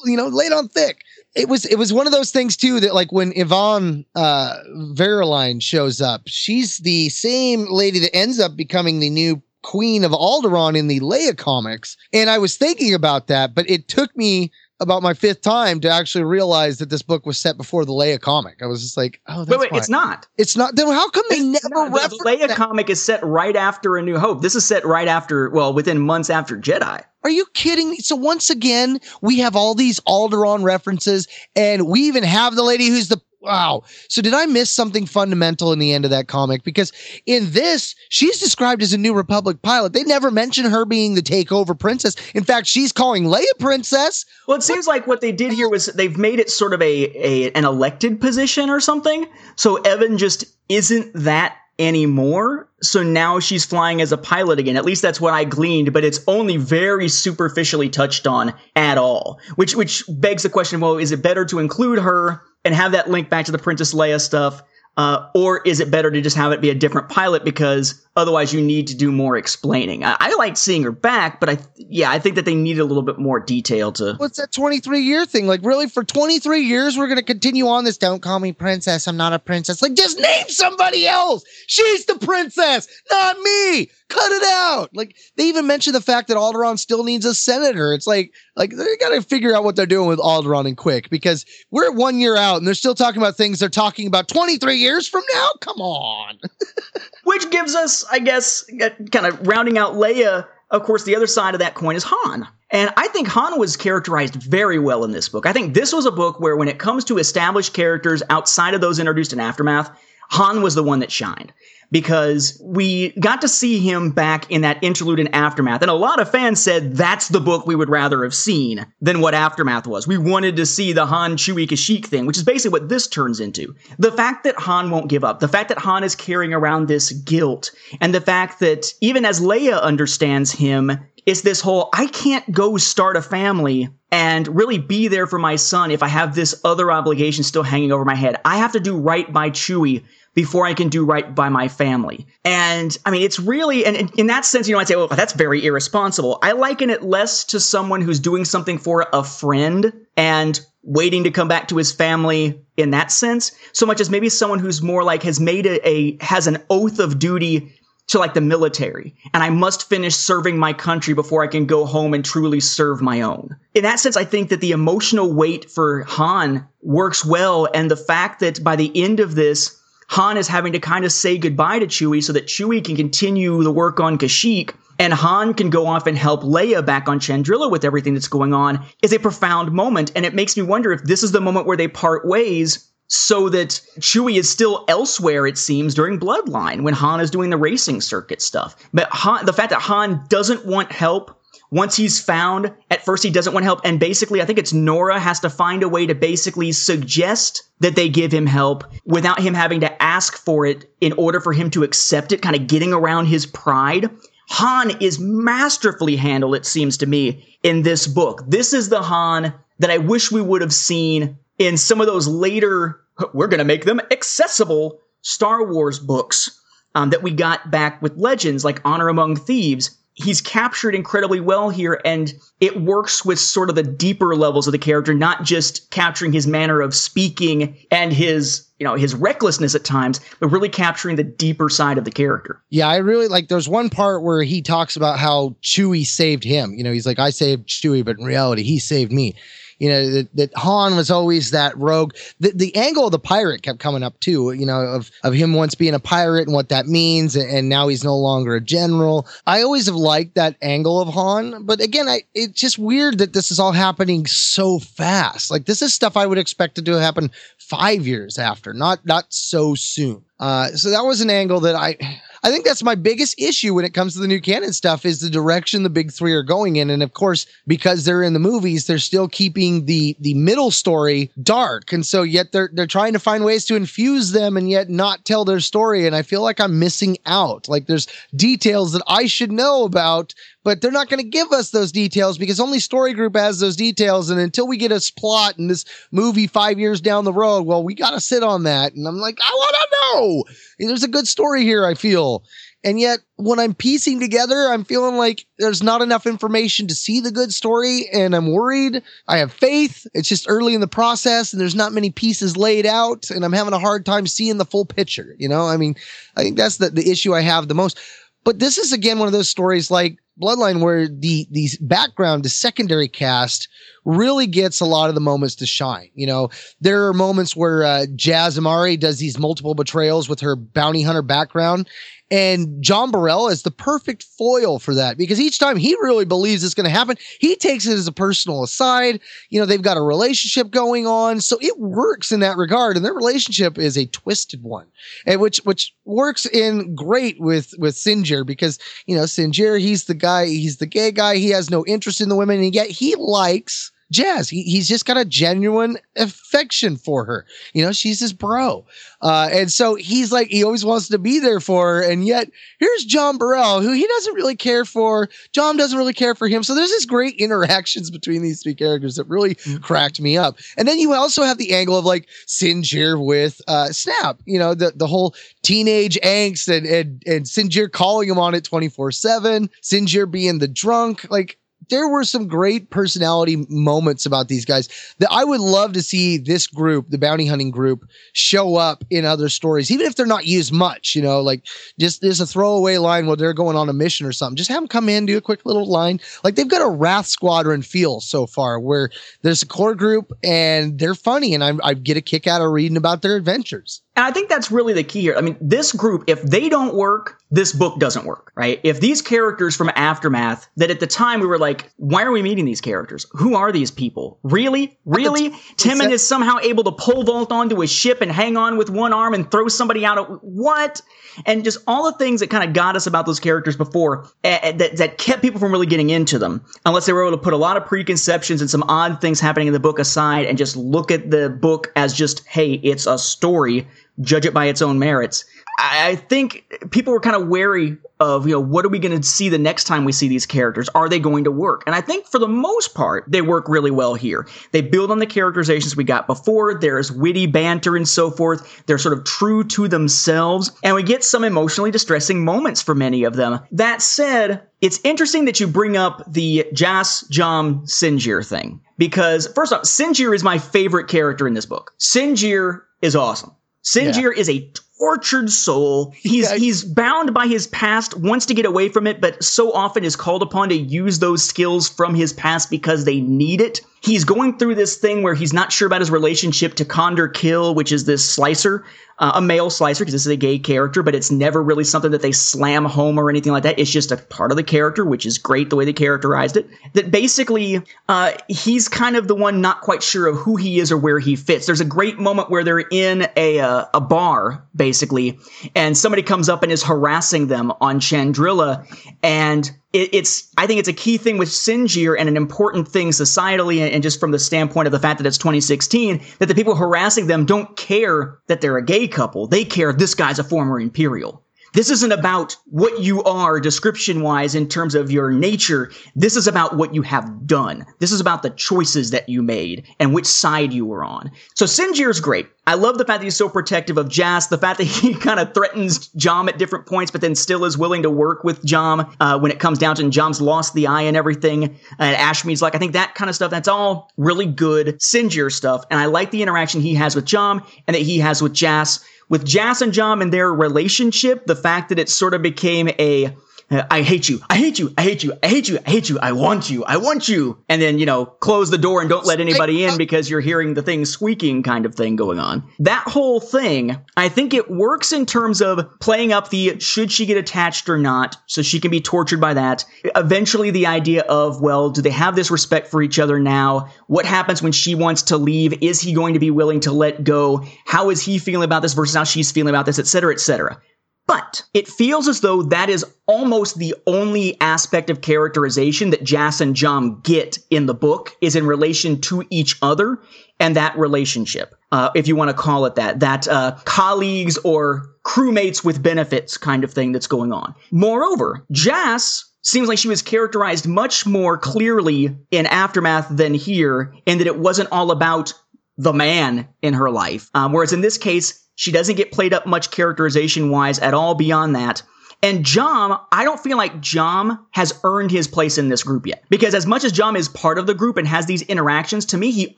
you know, lay it on thick. It was it was one of those things too that like when Evaan uh Verlaine shows up, she's the same lady that ends up becoming the new queen of Alderaan in the Leia comics. And I was thinking about that, but it took me about my fifth time to actually realize that this book was set before the Leia comic. I was just like, oh, wait, wait, it's not. It's not. Then how come they it's never not. The Leia that? comic is set right after A New Hope. This is set right after, well, within months after Jedi. Are you kidding me? So once again, we have all these Alderaan references, and we even have the lady who's the Wow. So did I miss something fundamental in the end of that comic? Because in this, she's described as a New Republic pilot. They never mention her being the takeover princess. In fact, she's calling Leia princess. Well, it seems like what they did here was they've made it sort of a, a an elected position or something. So Evaan just isn't that anymore. So now she's flying as a pilot again. At least that's what I gleaned, but it's only very superficially touched on at all. Which which begs the question, well, is it better to include her and have that link back to the Princess Leia stuff? Uh, or is it better to just have it be a different pilot because otherwise you need to do more explaining? I, I like seeing her back, but I, yeah, I think that they need a little bit more detail to. What's that 23 year thing? Like, really, for 23 years, we're to continue on this. Don't call me princess. I'm not a princess. Like, just name somebody else. She's the princess, not me. Cut it out. Like, they even mentioned the fact that Alderaan still needs a senator. It's like, like they got to figure out what they're doing with Alderaan and Quick because we're one year out and they're still talking about things they're talking about 23 years from now. Come on. *laughs* Which gives us, I guess, uh, kind of rounding out Leia. Of course, the other side of that coin is Han. And I think Han was characterized very well in this book. I think this was a book where, when it comes to established characters outside of those introduced in Aftermath, Han was the one that shined because we got to see him back in that interlude in Aftermath. And a lot of fans said that's the book we would rather have seen than what Aftermath was. We wanted to see the Han Chewie Kashyyyk thing, which is basically what this turns into. The fact that Han won't give up, the fact that Han is carrying around this guilt, and the fact that even as Leia understands him, it's this whole I can't go start a family and really be there for my son if I have this other obligation still hanging over my head. I have to do right by Chewie before I can do right by my family. And I mean, it's really, and in that sense, you know, I'd say, well, that's very irresponsible. I liken it less to someone who's doing something for a friend and waiting to come back to his family in that sense, so much as maybe someone who's more like has made a, a has an oath of duty to like the military and I must finish serving my country before I can go home and truly serve my own. In that sense, I think that the emotional weight for Han works well. And the fact that by the end of this, Han is having to kind of say goodbye to Chewie so that Chewie can continue the work on Kashyyyk and Han can go off and help Leia back on Chandrila with everything that's going on is a profound moment. And it makes me wonder if this is the moment where they part ways so that Chewie is still elsewhere, it seems, during Bloodline when Han is doing the racing circuit stuff. But Han, the fact that Han doesn't want help once he's found, at first he doesn't want help. And basically, I think it's Norra has to find a way to basically suggest that they give him help without him having to ask for it in order for him to accept it, kind of getting around his pride. Han is masterfully handled, it seems to me, in this book. This is the Han that I wish we would have seen in some of those later, we're going to make them accessible Star Wars books um, that we got back with Legends, like Honor Among Thieves. He's captured incredibly well here, and it works with sort of the deeper levels of the character, not just capturing his manner of speaking and his you know his recklessness at times but really capturing the deeper side of the character Yeah, I really like there's one part where he talks about how Chewie saved him. You know, he's like, I saved Chewie, but in reality, he saved me. You know, that, that Han was always that rogue. The, the angle of the pirate kept coming up too, you know, of, of him once being a pirate and what that means. And, and now he's no longer a general. I always have liked that angle of Han. But again, I, it's just weird that this is all happening so fast. Like this is stuff I would expect to happen five years after, not, not so soon. Uh, so that was an angle that I, I think that's my biggest issue when it comes to the new canon stuff is the direction the big three are going in. And of course, because they're in the movies, they're still keeping the the middle story dark. And so yet they're they're trying to find ways to infuse them and yet not tell their story. And I feel like I'm missing out. Like there's details that I should know about, but they're not going to give us those details because only Story Group has those details. And until we get a plot in this movie five years down the road, well, we got to sit on that. And I'm like, I want to know. There's a good story here, I feel. And yet, when I'm piecing together, I'm feeling like there's not enough information to see the good story, and I'm worried. I have faith. It's just early in the process, and there's not many pieces laid out, and I'm having a hard time seeing the full picture. You know, I mean, I think that's the, the issue I have the most. But this is again one of those stories like Bloodline where the the background, the secondary cast really gets a lot of the moments to shine. You know, there are moments where uh, Jas Emari does these multiple betrayals with her bounty hunter background. And Jom Barell is the perfect foil for that because each time he really believes it's going to happen, he takes it as a personal aside. You know, they've got a relationship going on. So it works in that regard. And their relationship is a twisted one. And which which works in great with with Sinjir because, you know, Sinjir, he's the guy, he's the gay guy, he has no interest in the women, and yet he likes Jas. He, he's just got a genuine affection for her. You know, she's his bro. Uh, and so he's like, he always wants to be there for her. And yet here's Jom Barell, who he doesn't really care for. Jom doesn't really care for him. So there's this great interactions between these three characters that really cracked me up. And then you also have the angle of like Sinjir with uh, Snap, you know, the, the whole teenage angst and, and, and Sinjir calling him on it 24 7, Sinjir being the drunk. Like, there were some great personality moments about these guys that I would love to see this group, the bounty hunting group, show up in other stories, even if they're not used much, you know, like just there's a throwaway line while they're going on a mission or something. Just have them come in, do a quick little line. Like they've got a Wrath Squadron feel so far where there's a core group and they're funny and I, I get a kick out of reading about their adventures. And I think that's really the key here. I mean, this group, if they don't work, this book doesn't work, right? If these characters from Aftermath, that at the time we were like, why are we meeting these characters? Who are these people? Really? Really? Temmin is somehow able to pole vault onto a ship and hang on with one arm and throw somebody out of what? And just all the things that kind of got us about those characters before uh, that, that kept people from really getting into them, unless they were able to put a lot of preconceptions and some odd things happening in the book aside and just look at the book as just, hey, it's a story judge it by its own merits. I think people were kind of wary of, you know, what are we going to see the next time we see these characters? Are they going to work? And I think for the most part, they work really well here. They build on the characterizations we got before. There's witty banter and so forth. They're sort of true to themselves. And we get some emotionally distressing moments for many of them. That said, it's interesting that you bring up the Jas Jom Sinjir thing. Because, first off, Sinjir is my favorite character in this book. Sinjir is awesome. Sinjir yeah. is a tortured soul. He's yeah. he's bound by his past, wants to get away from it, but so often is called upon to use those skills from his past because they need it. He's going through this thing where he's not sure about his relationship to Conder Kyl, which is this slicer, uh, a male slicer, because this is a gay character, but it's never really something that they slam home or anything like that. It's just a part of the character, which is great the way they characterized it. That basically, uh, he's kind of the one not quite sure of who he is or where he fits. There's a great moment where they're in a uh, a bar, basically, and somebody comes up and is harassing them on Chandrila, and it, it's I think it's a key thing with Sinjir and an important thing societally and, and just from the standpoint of the fact that it's 2016 that the people harassing them don't care that they're a gay couple. They care this guy's a former Imperial. This isn't about what you are description wise in terms of your nature. This is about what you have done. This is about the choices that you made and which side you were on. So Sinjir is great. I love the fact that he's so protective of Jas, the fact that he *laughs* kind of threatens Jom at different points, but then still is willing to work with Jom uh, when it comes down to and Jom's lost the eye and everything. And Ashmead's like, I think that kind of stuff, that's all really good Sinjir stuff. And I like the interaction he has with Jom and that he has with Jas with Jas and Jom and their relationship, the fact that it sort of became a I hate you. I hate you. I hate you. I hate you. I hate you. I want you. I want you. And then, you know, close the door and don't let anybody in because you're hearing the thing squeaking kind of thing going on. That whole thing, I think it works in terms of playing up the should she get attached or not so she can be tortured by that. Eventually, the idea of, well, do they have this respect for each other now? What happens when she wants to leave? Is he going to be willing to let go? How is he feeling about this versus how she's feeling about this, et cetera, et cetera. But it feels as though that is almost the only aspect of characterization that Jas and Jom get in the book is in relation to each other and that relationship, uh, if you want to call it that, that uh, colleagues or crewmates with benefits kind of thing that's going on. Moreover, Jas seems like she was characterized much more clearly in Aftermath than here, in that it wasn't all about the man in her life. Um, whereas in this case, she doesn't get played up much characterization wise at all beyond that. And Jom, I don't feel like Jom has earned his place in this group yet. Because as much as Jom is part of the group and has these interactions, to me, he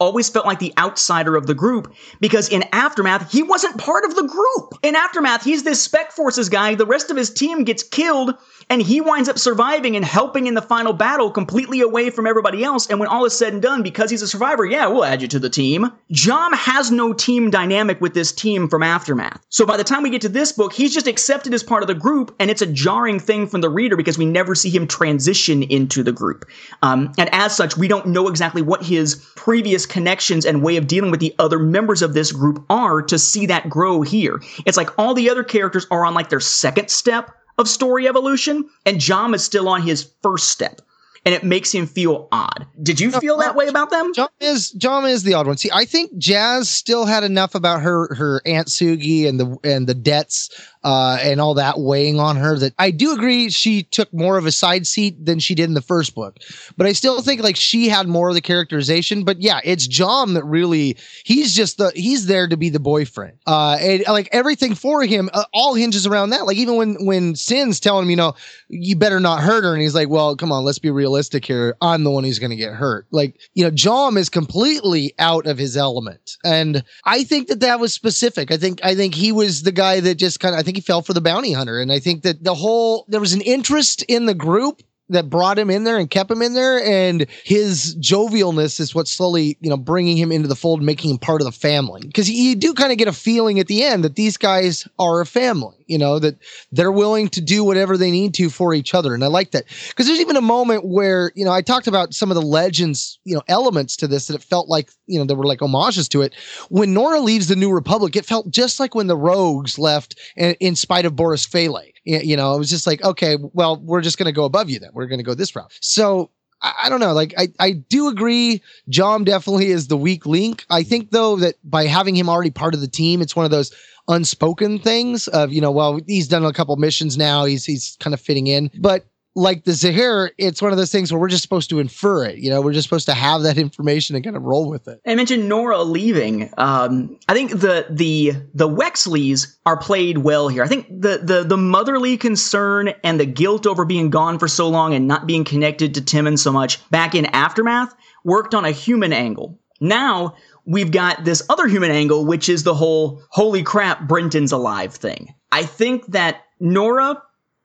always felt like the outsider of the group. Because in Aftermath, he wasn't part of the group. In Aftermath, he's this Spec Forces guy. The rest of his team gets killed and he winds up surviving and helping in the final battle completely away from everybody else. And when all is said and done, because he's a survivor, yeah, we'll add you to the team. Jom has no team dynamic with this team from Aftermath. So by the time we get to this book, he's just accepted as part of the group, and it's a jarring thing from the reader because we never see him transition into the group. Um, and as such, we don't know exactly what his previous connections and way of dealing with the other members of this group are to see that grow here. It's like all the other characters are on like their second step of story evolution, and Jom is still on his first step. And it makes him feel odd. Did you feel that way about them? Jom is Jom is the odd one. See, I think Jas still had enough about her her Aunt Sugi and the and the debts uh, and all that weighing on her that I do agree she took more of a side seat than she did in the first book. But I still think like she had more of the characterization. But yeah, it's Jom that really he's just the he's there to be the boyfriend. Uh, and like everything for him uh, all hinges around that. Like even when when Sin's telling him, you know, you better not hurt her, and he's like, well, come on, let's be realistic here. I'm the one who's going to get hurt. Like you know, Jom is completely out of his element, and I think that that was specific. I think I think he was the guy that just kind of I think think he fell for the bounty hunter. And I think that the whole, there was an interest in the group that brought him in there and kept him in there. And his jovialness is what's slowly you know bringing him into the fold making him part of the family. Because you do kind of get a feeling at the end that these guys are a family you know that they're willing to do whatever they need to for each other and i like that because there's even a moment where you know i talked about some of the legends you know elements to this that it felt like you know there were like homages to it when Norra leaves the new republic it felt just like when the rogues left in, in spite of Borsk Fey'lya you know, it was just like, okay, well, we're just going to go above you then. We're going to go this route. So I, don't know. Like, I, I do agree. Jom definitely is the weak link. I think, though, that by having him already part of the team, it's one of those unspoken things of, you know, well, he's done a couple missions now. He's, he's kind of fitting in. But like the Zahir, it's one of those things where we're just supposed to infer it. You know, we're just supposed to have that information and kind of roll with it. I mentioned Norra leaving. Um, I think the the the Wexleys are played well here. I think the the the motherly concern and the guilt over being gone for so long and not being connected to Temmin so much back in Aftermath worked on a human angle. Now we've got this other human angle, which is the whole "holy crap, Brentin's alive" thing. I think that Norra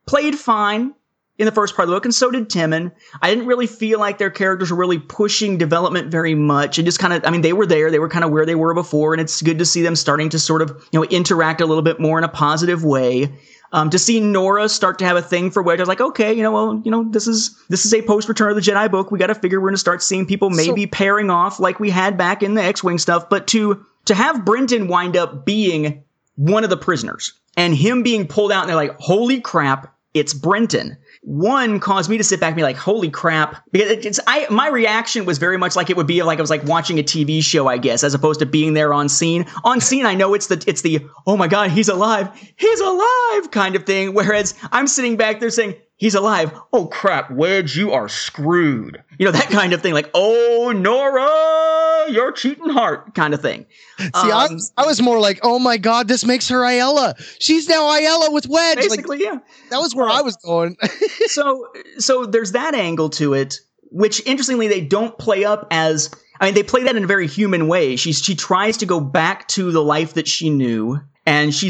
played fine in the first part of the book, and so did Temmin. I didn't really feel like their characters were really pushing development very much. And just kind of, I mean, they were there, they were kind of where they were before, and it's good to see them starting to sort of, you know, interact a little bit more in a positive way. Um, to see Norra start to have a thing for Wedge, I was like, okay, you know, well, you know, this is this is a post Return of the Jedi book. We got to figure we're going to start seeing people maybe so, pairing off like we had back in the X-wing stuff. But to to have Brentin wind up being one of the prisoners and him being pulled out, and they're like, holy crap, it's Brentin one caused me to sit back and be like, "Holy crap!" Because it's I my reaction was very much like it would be like I was like watching a TV show, I guess, as opposed to being there on scene. On scene, I know it's the it's the oh my god, he's alive, he's alive kind of thing. Whereas I'm sitting back there saying, he's alive. Oh crap, Wedge, you are screwed. You know, that kind of thing. Like, oh, Norra, you're cheating heart kind of thing. See, um, I, was, I was more like, oh my God, this makes her Aayla. She's now Aayla with Wedge. Basically, like, yeah. That was where uh, I was going. *laughs* so, so there's that angle to it, which interestingly, they don't play up as, I mean, they play that in a very human way. She's, she tries to go back to the life that she knew and she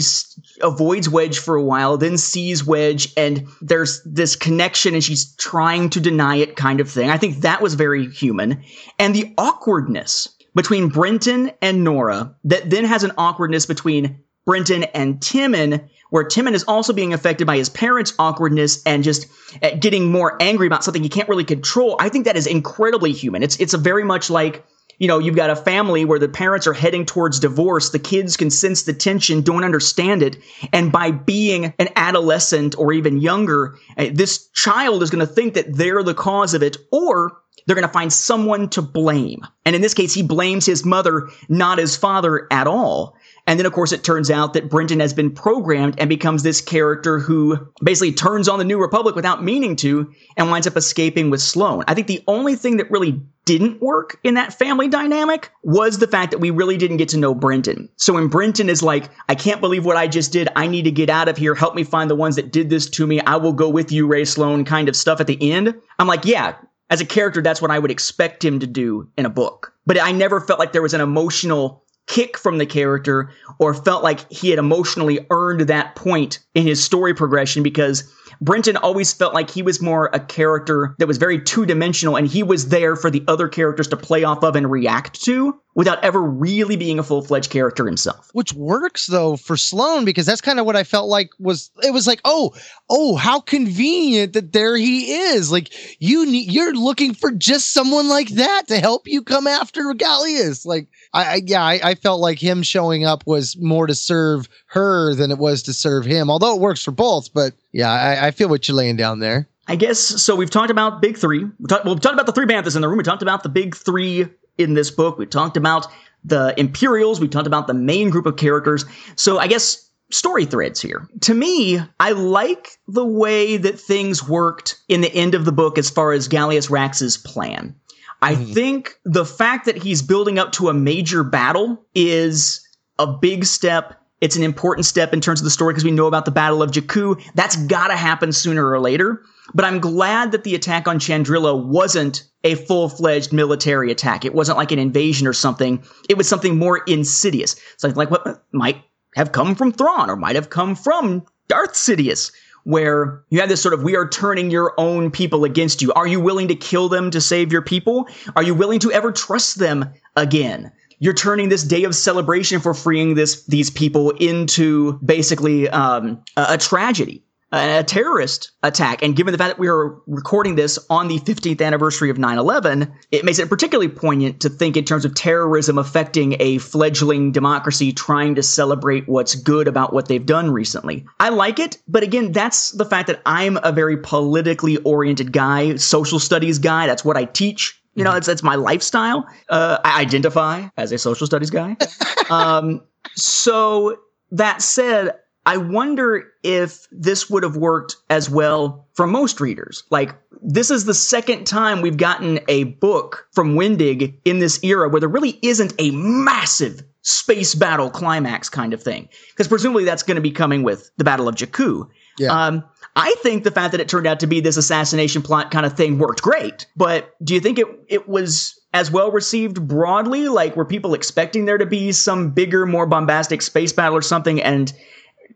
avoids Wedge for a while, then sees Wedge, and there's this connection, and she's trying to deny it, kind of thing. I think that was very human, and the awkwardness between Brentin and Norra that then has an awkwardness between Brentin and Temmin, where Temmin is also being affected by his parents' awkwardness and just uh, getting more angry about something he can't really control. I think that is incredibly human. It's it's very much like you know, you've got a family where the parents are heading towards divorce. The kids can sense the tension, don't understand it. And by being an adolescent or even younger, eh, this child is going to think that they're the cause of it or they're going to find someone to blame. And in this case, he blames his mother, not his father at all. And then, of course, it turns out that Brentin has been programmed and becomes this character who basically turns on the New Republic without meaning to and winds up escaping with Sloane. I think the only thing that really didn't work in that family dynamic was the fact that we really didn't get to know Brentin. So when Brenton is like, I can't believe what I just did. I need to get out of here. Help me find the ones that did this to me. I will go with you, Rae Sloane, kind of stuff at the end. I'm like, yeah, as a character, that's what I would expect him to do in a book. But I never felt like there was an emotional kick from the character or felt like he had emotionally earned that point in his story progression because Brentin always felt like he was more a character that was very two dimensional and he was there for the other characters to play off of and react to without ever really being a full fledged character himself. Which works though for Sloane because that's kind of what I felt like was it was like, oh, oh, how convenient that there he is. Like you need you're looking for just someone like that to help you come after Gallius. Like I, I yeah, I, I felt like him showing up was more to serve her than it was to serve him. Although it works for both, but yeah, I, I feel what you're laying down there. I guess so. We've talked about big three. We talked, well, we talked about the three banthas in the room. We talked about the big three in this book. We talked about the Imperials. We talked about the main group of characters. So I guess story threads here. To me, I like the way that things worked in the end of the book as far as Gallius Rax's plan. I mm. think the fact that he's building up to a major battle is a big step it's an important step in terms of the story because we know about the Battle of Jakku. That's got to happen sooner or later. But I'm glad that the attack on Chandrila wasn't a full fledged military attack. It wasn't like an invasion or something. It was something more insidious. Something like what might have come from Thrawn or might have come from Darth Sidious, where you have this sort of we are turning your own people against you. Are you willing to kill them to save your people? Are you willing to ever trust them again? You're turning this day of celebration for freeing this these people into basically um, a, a tragedy a terrorist attack. And given the fact that we are recording this on the 15th anniversary of 9 11, it makes it particularly poignant to think in terms of terrorism affecting a fledgling democracy trying to celebrate what's good about what they've done recently. I like it, but again, that's the fact that I'm a very politically oriented guy, social studies guy. That's what I teach. You know, it's it's my lifestyle. Uh, I identify as a social studies guy. *laughs* um, so that said, I wonder if this would have worked as well for most readers. Like, this is the second time we've gotten a book from Wendig in this era where there really isn't a massive space battle climax kind of thing. Because presumably that's going to be coming with the Battle of Jakku. Yeah. Um, I think the fact that it turned out to be this assassination plot kind of thing worked great. But do you think it it was as well received broadly? Like, were people expecting there to be some bigger, more bombastic space battle or something, and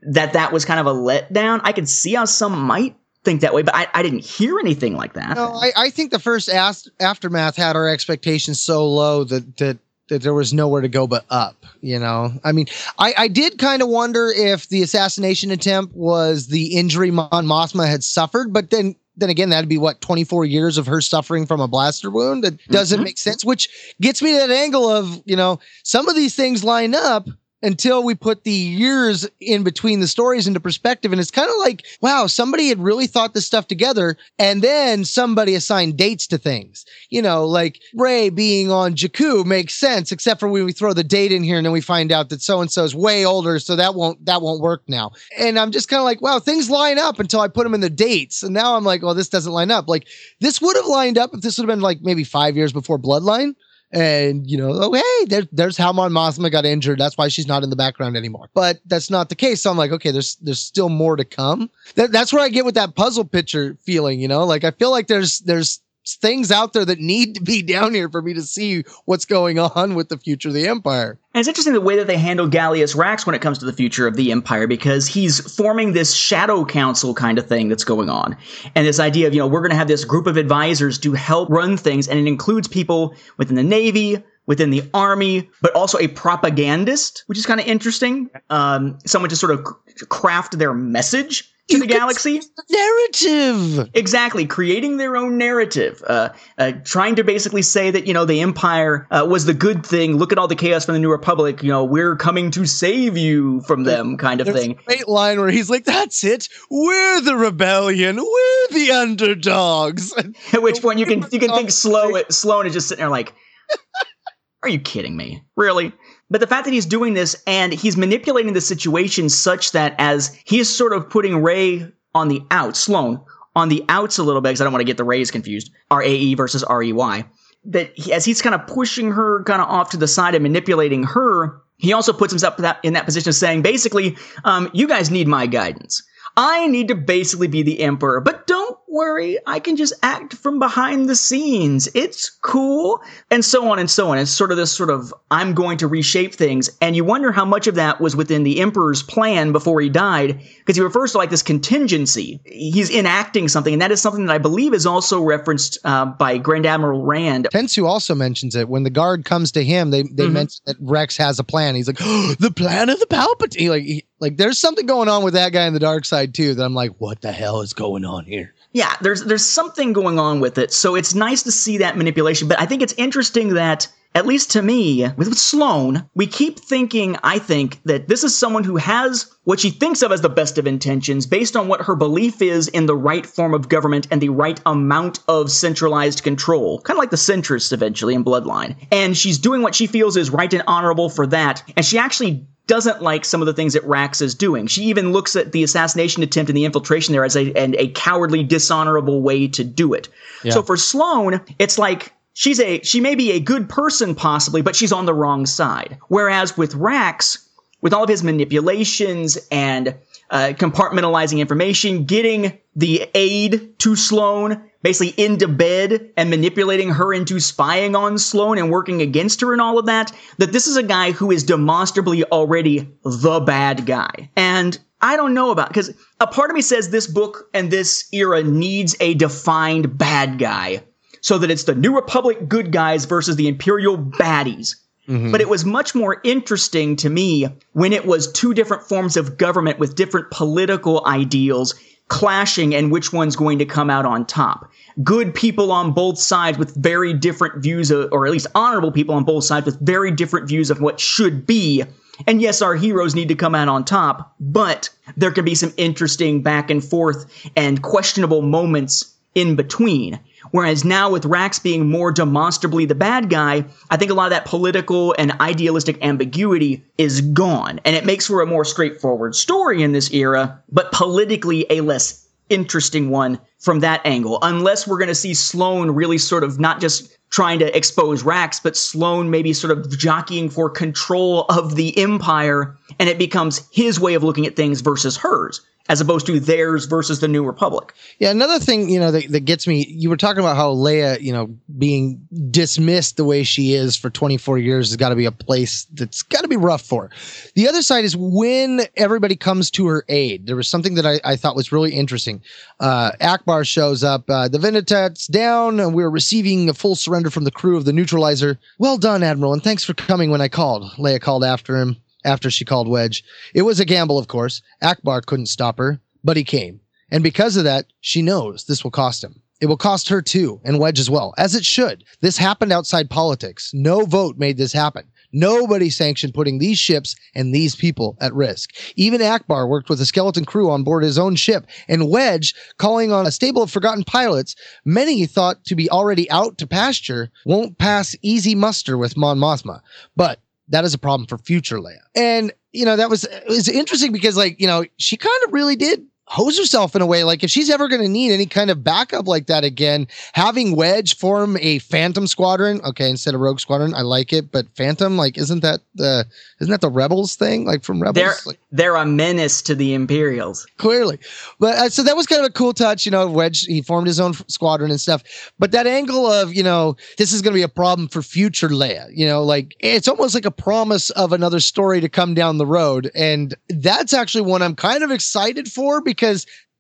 that that was kind of a letdown? I could see how some might think that way, but I, I didn't hear anything like that. No, I, I think the first aftermath had our expectations so low that that that there was nowhere to go but up. You know, I mean, I, I did kind of wonder if the assassination attempt was the injury Mon Mothma had suffered, but then then again, that'd be what 24 years of her suffering from a blaster wound. That doesn't Mhm. make sense, which gets me to that angle of, you know, some of these things line up until we put the years in between the stories into perspective. And it's kind of like, wow, somebody had really thought this stuff together. And then somebody assigned dates to things. You know, like Rey being on Jakku makes sense, except for when we throw the date in here and then we find out that so and so is way older. So that won't, that won't work now. And I'm just kind of like, wow, things line up until I put them in the dates. And now I'm like, well, this doesn't line up. Like this would have lined up if this would have been like maybe five years before Bloodline. And you know, oh hey, there, there's how Mon Mothma got injured. That's why she's not in the background anymore. But that's not the case. So I'm like, okay, there's there's still more to come. That, that's where I get with that puzzle picture feeling. You know, like I feel like there's there's things out there that need to be down here for me to see what's going on with the future of the Empire. And it's interesting the way that they handle Gallius Rax when it comes to the future of the Empire because he's forming this shadow council kind of thing that's going on. And this idea of, you know, we're going to have this group of advisors to help run things, and it includes people within the Navy, within the Army, but also a propagandist, which is kind of interesting. Um, someone to sort of c- craft their message to the galaxy. Narrative. Exactly, creating their own narrative, uh, uh, trying to basically say that you know the Empire uh, was the good thing. Look at all the chaos from the New Republic. You know, we're coming to save you from them, kind of There's thing. a great line where he's like, "That's it. We're the rebellion. We're the underdogs." *laughs* At which point you can you can think *laughs* slow Sloane is just sitting there like, are you kidding me? Really? But the fact that he's doing this and he's manipulating the situation such that as he is sort of putting Rae on the outs, Sloane on the outs a little bit, because I don't want to get the Rays confused, R A E versus R E Y. That he, as he's kind of pushing her kind of off to the side and manipulating her, he also puts himself in that position of saying, basically, um, you guys need my guidance. I need to basically be the emperor, but don't worry, I can just act from behind the scenes. It's cool. And so on and so on. It's sort of this sort of, I'm going to reshape things. And you wonder how much of that was within the emperor's plan before he died, because he refers to like this contingency. He's enacting something, and that is something that I believe is also referenced uh, by Grand Admiral Rand. Tashu also mentions it when the guard comes to him. They they Mhm. mention that Rax has a plan. He's like, *gasps* the plan of the Palpatine. Like, he, like there's something going on with that guy in the dark side too. That I'm like, what the hell is going on here? Yeah, there's there's something going on with it. So it's nice to see that manipulation, but I think it's interesting that at least to me, with, Sloane, we keep thinking, I think, that this is someone who has what she thinks of as the best of intentions based on what her belief is in the right form of government and the right amount of centralized control. Kind of like the centrists eventually in Bloodline. And she's doing what she feels is right and honorable for that. And she actually doesn't like some of the things that Rax is doing. She even looks at the assassination attempt and the infiltration there as a, and a cowardly, dishonorable way to do it. So for Sloane, it's like she's a she may be a good person possibly, but she's on the wrong side. Whereas with Rax, with all of his manipulations and uh, compartmentalizing information, getting the aid to Sloane, basically into bed and manipulating her into spying on Sloane and working against her and all of that, that this is a guy who is demonstrably already the bad guy. And I don't know about because a part of me says this book and this era needs a defined bad guy so that it's the New Republic good guys versus the Imperial baddies. Mm-hmm. But it was much more interesting to me when it was two different forms of government with different political ideals clashing and which one's going to come out on top. Good people on both sides with very different views, of, or at least honorable people on both sides with very different views of what should be. And yes, our heroes need to come out on top, but there can be some interesting back and forth and questionable moments in between. Whereas now with Rax being more demonstrably the bad guy, I think a lot of that political and idealistic ambiguity is gone. And it makes for a more straightforward story in this era, but politically a less interesting one from that angle. Unless we're going to see Sloane really sort of not just trying to expose Rax, but Sloane maybe sort of jockeying for control of the Empire, and it becomes his way of looking at things versus hers. As opposed to theirs versus the New Republic. Yeah, another thing, you know, that, that gets me, you were talking about how Leia, you know, being dismissed the way she is for 24 years has got to be a place that's got to be rough for her. The other side is when everybody comes to her aid. There was something that I, I thought was really interesting. Uh, Ackbar shows up, uh, the Vanitat's down, and we're receiving a full surrender from the crew of the neutralizer. Well done, Admiral, and thanks for coming when I called. Leia called after him after she called Wedge. It was a gamble, of course. Ackbar couldn't stop her, but he came. And because of that, she knows this will cost him. It will cost her too, and Wedge as well, as it should. This happened outside politics. No vote made this happen. Nobody sanctioned putting these ships and these people at risk. Even Ackbar worked with a skeleton crew on board his own ship, and Wedge, calling on a stable of forgotten pilots, many thought to be already out to pasture, won't pass easy muster with Mon Mothma. But that is a problem for future Leia. And you know that was it was interesting because like you know she kind of really did hose herself in a way. Like if she's ever going to need any kind of backup like that again, having Wedge form a Phantom Squadron, okay, instead of Rogue Squadron, I like it. But Phantom, like, isn't that the isn't that the Rebels thing? Like from Rebels, they're like, they're a menace to the Imperials. Clearly, but uh, so that was kind of a cool touch. You know, Wedge he formed his own f- squadron and stuff. But that angle of you know this is going to be a problem for future Leia. You know, like it's almost like a promise of another story to come down the road, and that's actually one I'm kind of excited for because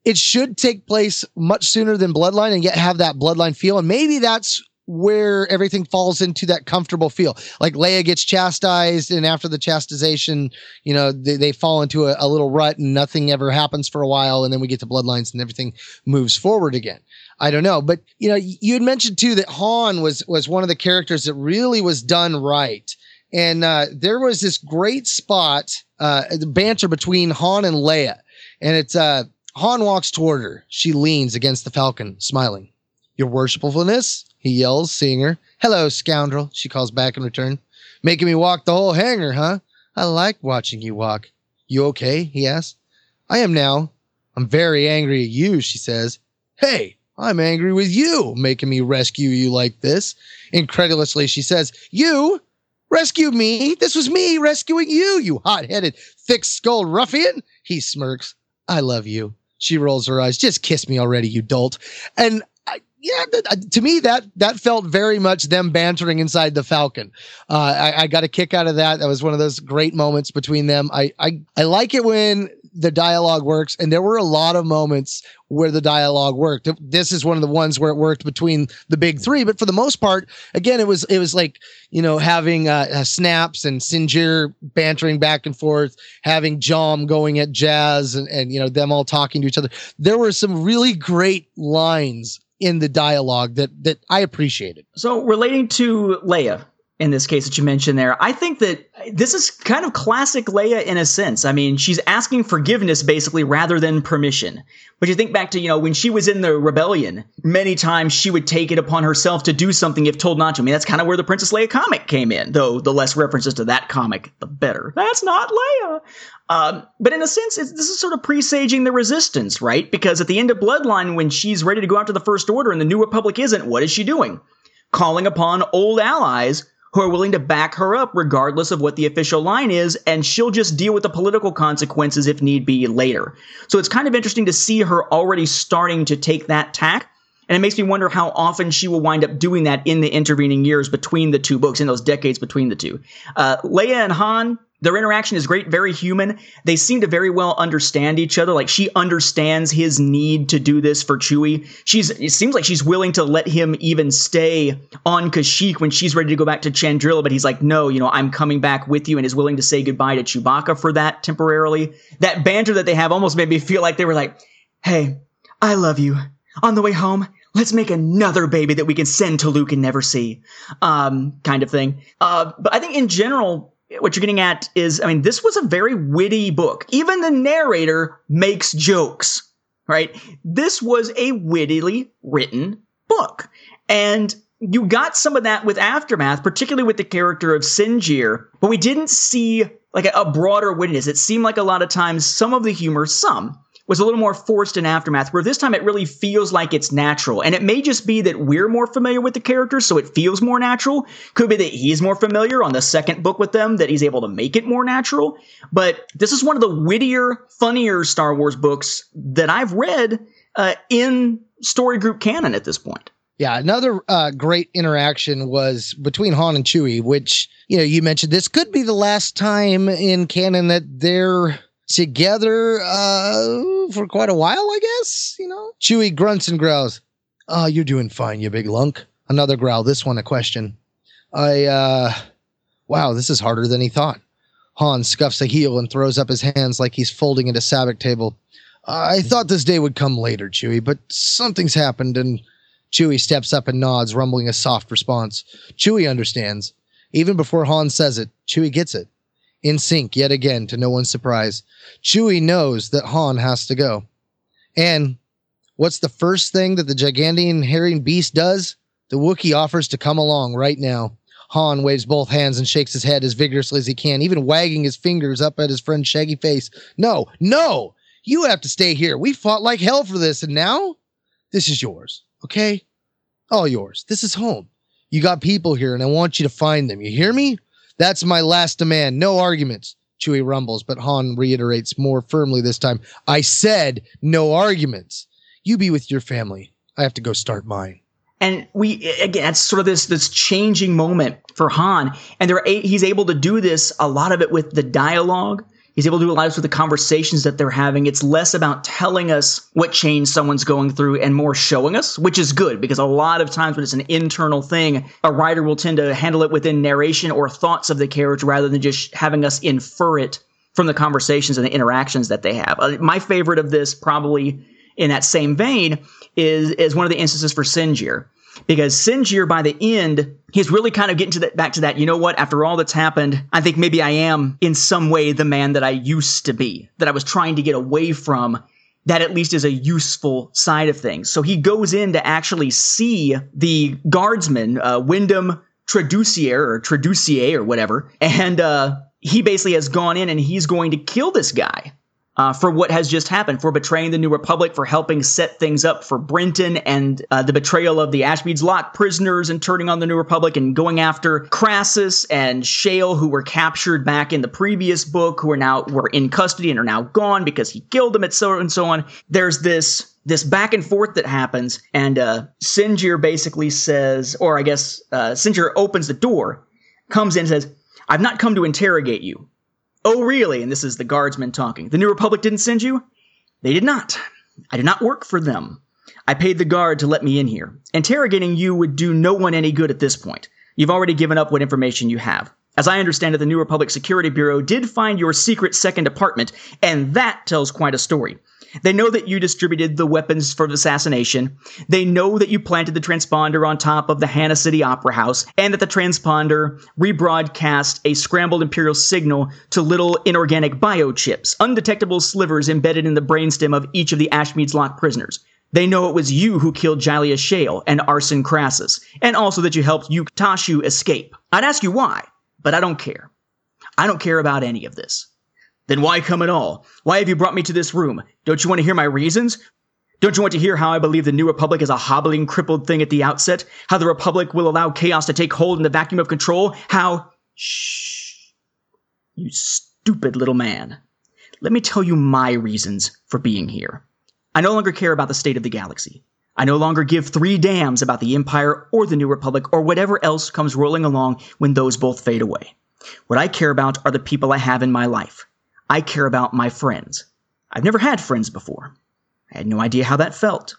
it should take place much sooner than Bloodline and yet have that Bloodline feel. And maybe that's where everything falls into that comfortable feel. Like Leia gets chastised, and after the chastisation, you know, they, they fall into a, a little rut and nothing ever happens for a while. And then we get to Bloodlines and everything moves forward again. I don't know, but you know, you had mentioned too that Han was was one of the characters that really was done right. And uh, there was this great spot, uh, the banter between Han and Leia, and it's uh, Han walks toward her. She leans against the Falcon, smiling. Your worshipfulness, he yells, seeing her. Hello, scoundrel, she calls back in return. Making me walk the whole hangar, huh? I like watching you walk. You okay? he asks. I am now. I'm very angry at you, she says. Hey, I'm angry with you, making me rescue you like this. Incredulously, she says, You rescue me? This was me rescuing you, you hot headed, thick skulled ruffian. He smirks. I love you. She rolls her eyes. Just kiss me already, you dolt. And I, yeah, th- uh, to me that that felt very much them bantering inside the Falcon. Uh, I, I got a kick out of that. That was one of those great moments between them. I I, I like it when the dialogue works, and there were a lot of moments where the dialogue worked. This is one of the ones where it worked between the big three, but for the most part, again, it was it was like you know having uh, uh, snaps and Sinjir bantering back and forth, having Jom going at Jas, and and you know them all talking to each other. There were some really great lines in the dialogue that that I appreciated. So relating to Leia in this case that you mentioned there, I think that this is kind of classic Leia in a sense. I mean, she's asking forgiveness basically rather than permission. But you think back to, you know, when she was in the rebellion, many times she would take it upon herself to do something if told not to. I mean, that's kind of where the Princess Leia comic came in, though the less references to that comic, the better. That's not Leia. Um, but in a sense, this is sort of presaging the resistance, right? Because at the end of Bloodline, when she's ready to go out to the First Order and the New Republic isn't, what is she doing? Calling upon old allies who are willing to back her up regardless of what the official line is, and she'll just deal with the political consequences if need be later. So it's kind of interesting to see her already starting to take that tack. And it makes me wonder how often she will wind up doing that in the intervening years between the two books, in those decades between the two. Uh, Leia and Han, their interaction is great, very human. They seem to very well understand each other. Like she understands his need to do this for Chewie. She's it seems like she's willing to let him even stay on Kashyyyk when she's ready to go back to Chandrila, but he's like, no, you know, I'm coming back with you and is willing to say goodbye to Chewbacca for that temporarily. That banter that they have almost made me feel like they were like, hey, I love you. On the way home, let's make another baby that we can send to Luke and never see. Um, kind of thing. Uh, but I think in general, what you're getting at is, I mean, this was a very witty book. Even the narrator makes jokes, right? This was a wittily written book. And you got some of that with Aftermath, particularly with the character of Sinjir, but we didn't see like a, broader wittiness. It seemed like a lot of times some of the humor, some, was a little more forced in Aftermath, where this time it really feels like it's natural. And it may just be that we're more familiar with the characters, so it feels more natural. Could be that he's more familiar on the second book with them, that he's able to make it more natural. But this is one of the wittier, funnier Star Wars books that I've read uh, in story group canon at this point. Yeah, another uh, great interaction was between Han and Chewie, which you know you mentioned this could be the last time in canon that they're together uh, for quite a while, I guess. You know, Chewie grunts and growls. Oh, you're doing fine, you big lunk. Another growl. This one a question. I uh, wow, this is harder than he thought. Han scuffs a heel and throws up his hands like he's folding at a sabacc table. I thought this day would come later, Chewie, but something's happened and Chewie steps up and nods, rumbling a soft response. Chewie understands. Even before Han says it, Chewie gets it. In sync yet again, to no one's surprise. Chewie knows that Han has to go. And what's the first thing that the Gigantean herring beast does? The Wookiee offers to come along right now. Han waves both hands and shakes his head as vigorously as he can, even wagging his fingers up at his friend's shaggy face. No, no! You have to stay here. We fought like hell for this, and now this is yours, okay? All yours. This is home. You got people here, and I want you to find them. You hear me? That's my last demand. No arguments. Chewie rumbles, but Han reiterates more firmly this time. I said no arguments. You be with your family. I have to go start mine. And we again, it's sort of this this changing moment for Han, and they're a, he's able to do this a lot of it with the dialogue. He's able to do a lot of this with the conversations that they're having. It's less about telling us what change someone's going through and more showing us, which is good because a lot of times when it's an internal thing, a writer will tend to handle it within narration or thoughts of the character rather than just having us infer it from the conversations and the interactions that they have. Uh, my favorite of this, probably in that same vein, is is one of the instances for Sinjir because Sinjir by the end he's really kind of getting to that back to that you know what? After all that's happened i think maybe i am in some way the man that i used to be that i was trying to get away from that at least is a useful side of things. So he goes in to actually see the guardsman uh, wyndham traducier or traducier or whatever and uh, he basically has gone in and he's going to kill this guy uh, for what has just happened, for betraying the New Republic, for helping set things up for Brentin and uh, the betrayal of the Ashmead's Lock prisoners and turning on the New Republic and going after Crassus and Shale, who were captured back in the previous book, who are now were in custody and are now gone because he killed them, etc. and so on. There's this this back and forth that happens, and uh, Sinjir basically says, or I guess uh, Sinjir opens the door, comes in, and says, "I've not come to interrogate you." Oh, really? And this is the guardsman talking. The New Republic didn't send you? They did not. I did not work for them. I paid the guard to let me in here. Interrogating you would do no one any good at this point. You've already given up what information you have. As I understand it, the New Republic Security Bureau did find your secret second apartment, and that tells quite a story. They know that you distributed the weapons for the assassination. They know that you planted the transponder on top of the Hanna City Opera House, and that the transponder rebroadcast a scrambled Imperial signal to little inorganic biochips, undetectable slivers embedded in the brainstem of each of the Ashmead's Lock prisoners. They know it was you who killed Jylia Shale and Arsin Crassus, and also that you helped Yupe Tashu escape. I'd ask you why, but I don't care. I don't care about any of this. Then why come at all? Why have you brought me to this room? Don't you want to hear my reasons? Don't you want to hear how I believe the New Republic is a hobbling, crippled thing at the outset? How the Republic will allow chaos to take hold in the vacuum of control? How. Shh. You stupid little man. Let me tell you my reasons for being here. I no longer care about the state of the galaxy. I no longer give three damns about the Empire or the New Republic or whatever else comes rolling along when those both fade away. What I care about are the people I have in my life. I care about my friends. I've never had friends before. I had no idea how that felt.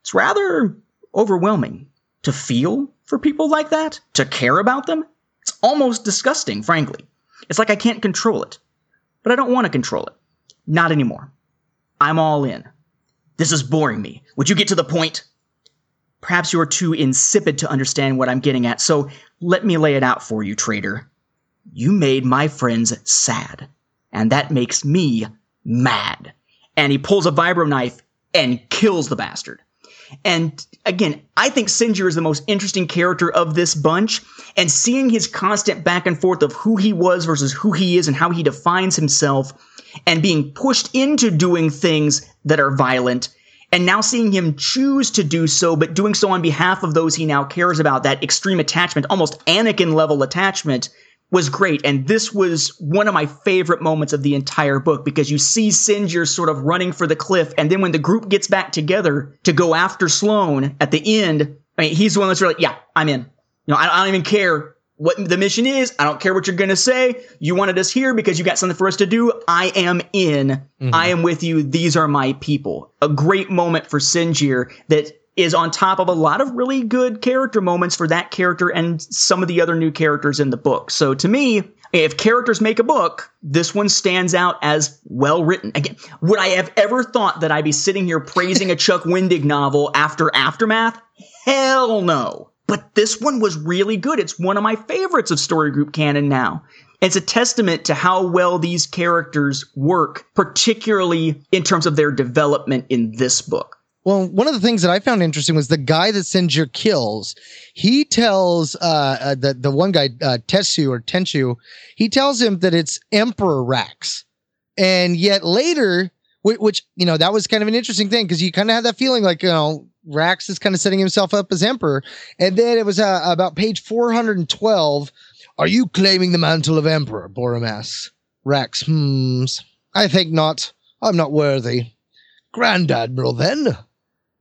It's rather overwhelming to feel for people like that, to care about them. It's almost disgusting, frankly. It's like I can't control it. But I don't want to control it. Not anymore. I'm all in. This is boring me. Would you get to the point? Perhaps you're too insipid to understand what I'm getting at, so let me lay it out for you, traitor. You made my friends sad and that makes me mad. And he pulls a vibro knife and kills the bastard. And again, I think Sinjir is the most interesting character of this bunch. And seeing his constant back and forth of who he was versus who he is and how he defines himself and being pushed into doing things that are violent and now seeing him choose to do so, but doing so on behalf of those he now cares about, that extreme attachment, almost Anakin level attachment, was great. And this was one of my favorite moments of the entire book because you see Sinjir sort of running for the cliff. And then when the group gets back together to go after Sloane at the end, I mean, he's the one that's really, yeah, I'm in. You know, I, I don't even care what the mission is. I don't care what you're going to say. You wanted us here because you got something for us to do. I am in. Mm-hmm. I am with you. These are my people. A great moment for Sinjir that is on top of a lot of really good character moments for that character and some of the other new characters in the book. So to me, if characters make a book, this one stands out as well written. Again, would I have ever thought that I'd be sitting here praising a Chuck *laughs* Wendig novel after Aftermath? Hell no. But this one was really good. It's one of my favorites of story group canon now. It's a testament to how well these characters work, particularly in terms of their development in this book. Well, one of the things that I found interesting was the guy that Sinjir kills. He tells uh, uh, the the one guy uh, Tesu or Tenchu, he tells him that it's Emperor Rax, and yet later, which, you know that was kind of an interesting thing because you kind of had that feeling like you know Rax is kind of setting himself up as emperor. And then it was uh, about page 412. Are you claiming the mantle of emperor? Borum asks. Rax, hmm. I think not. I'm not worthy. Grand Admiral, then?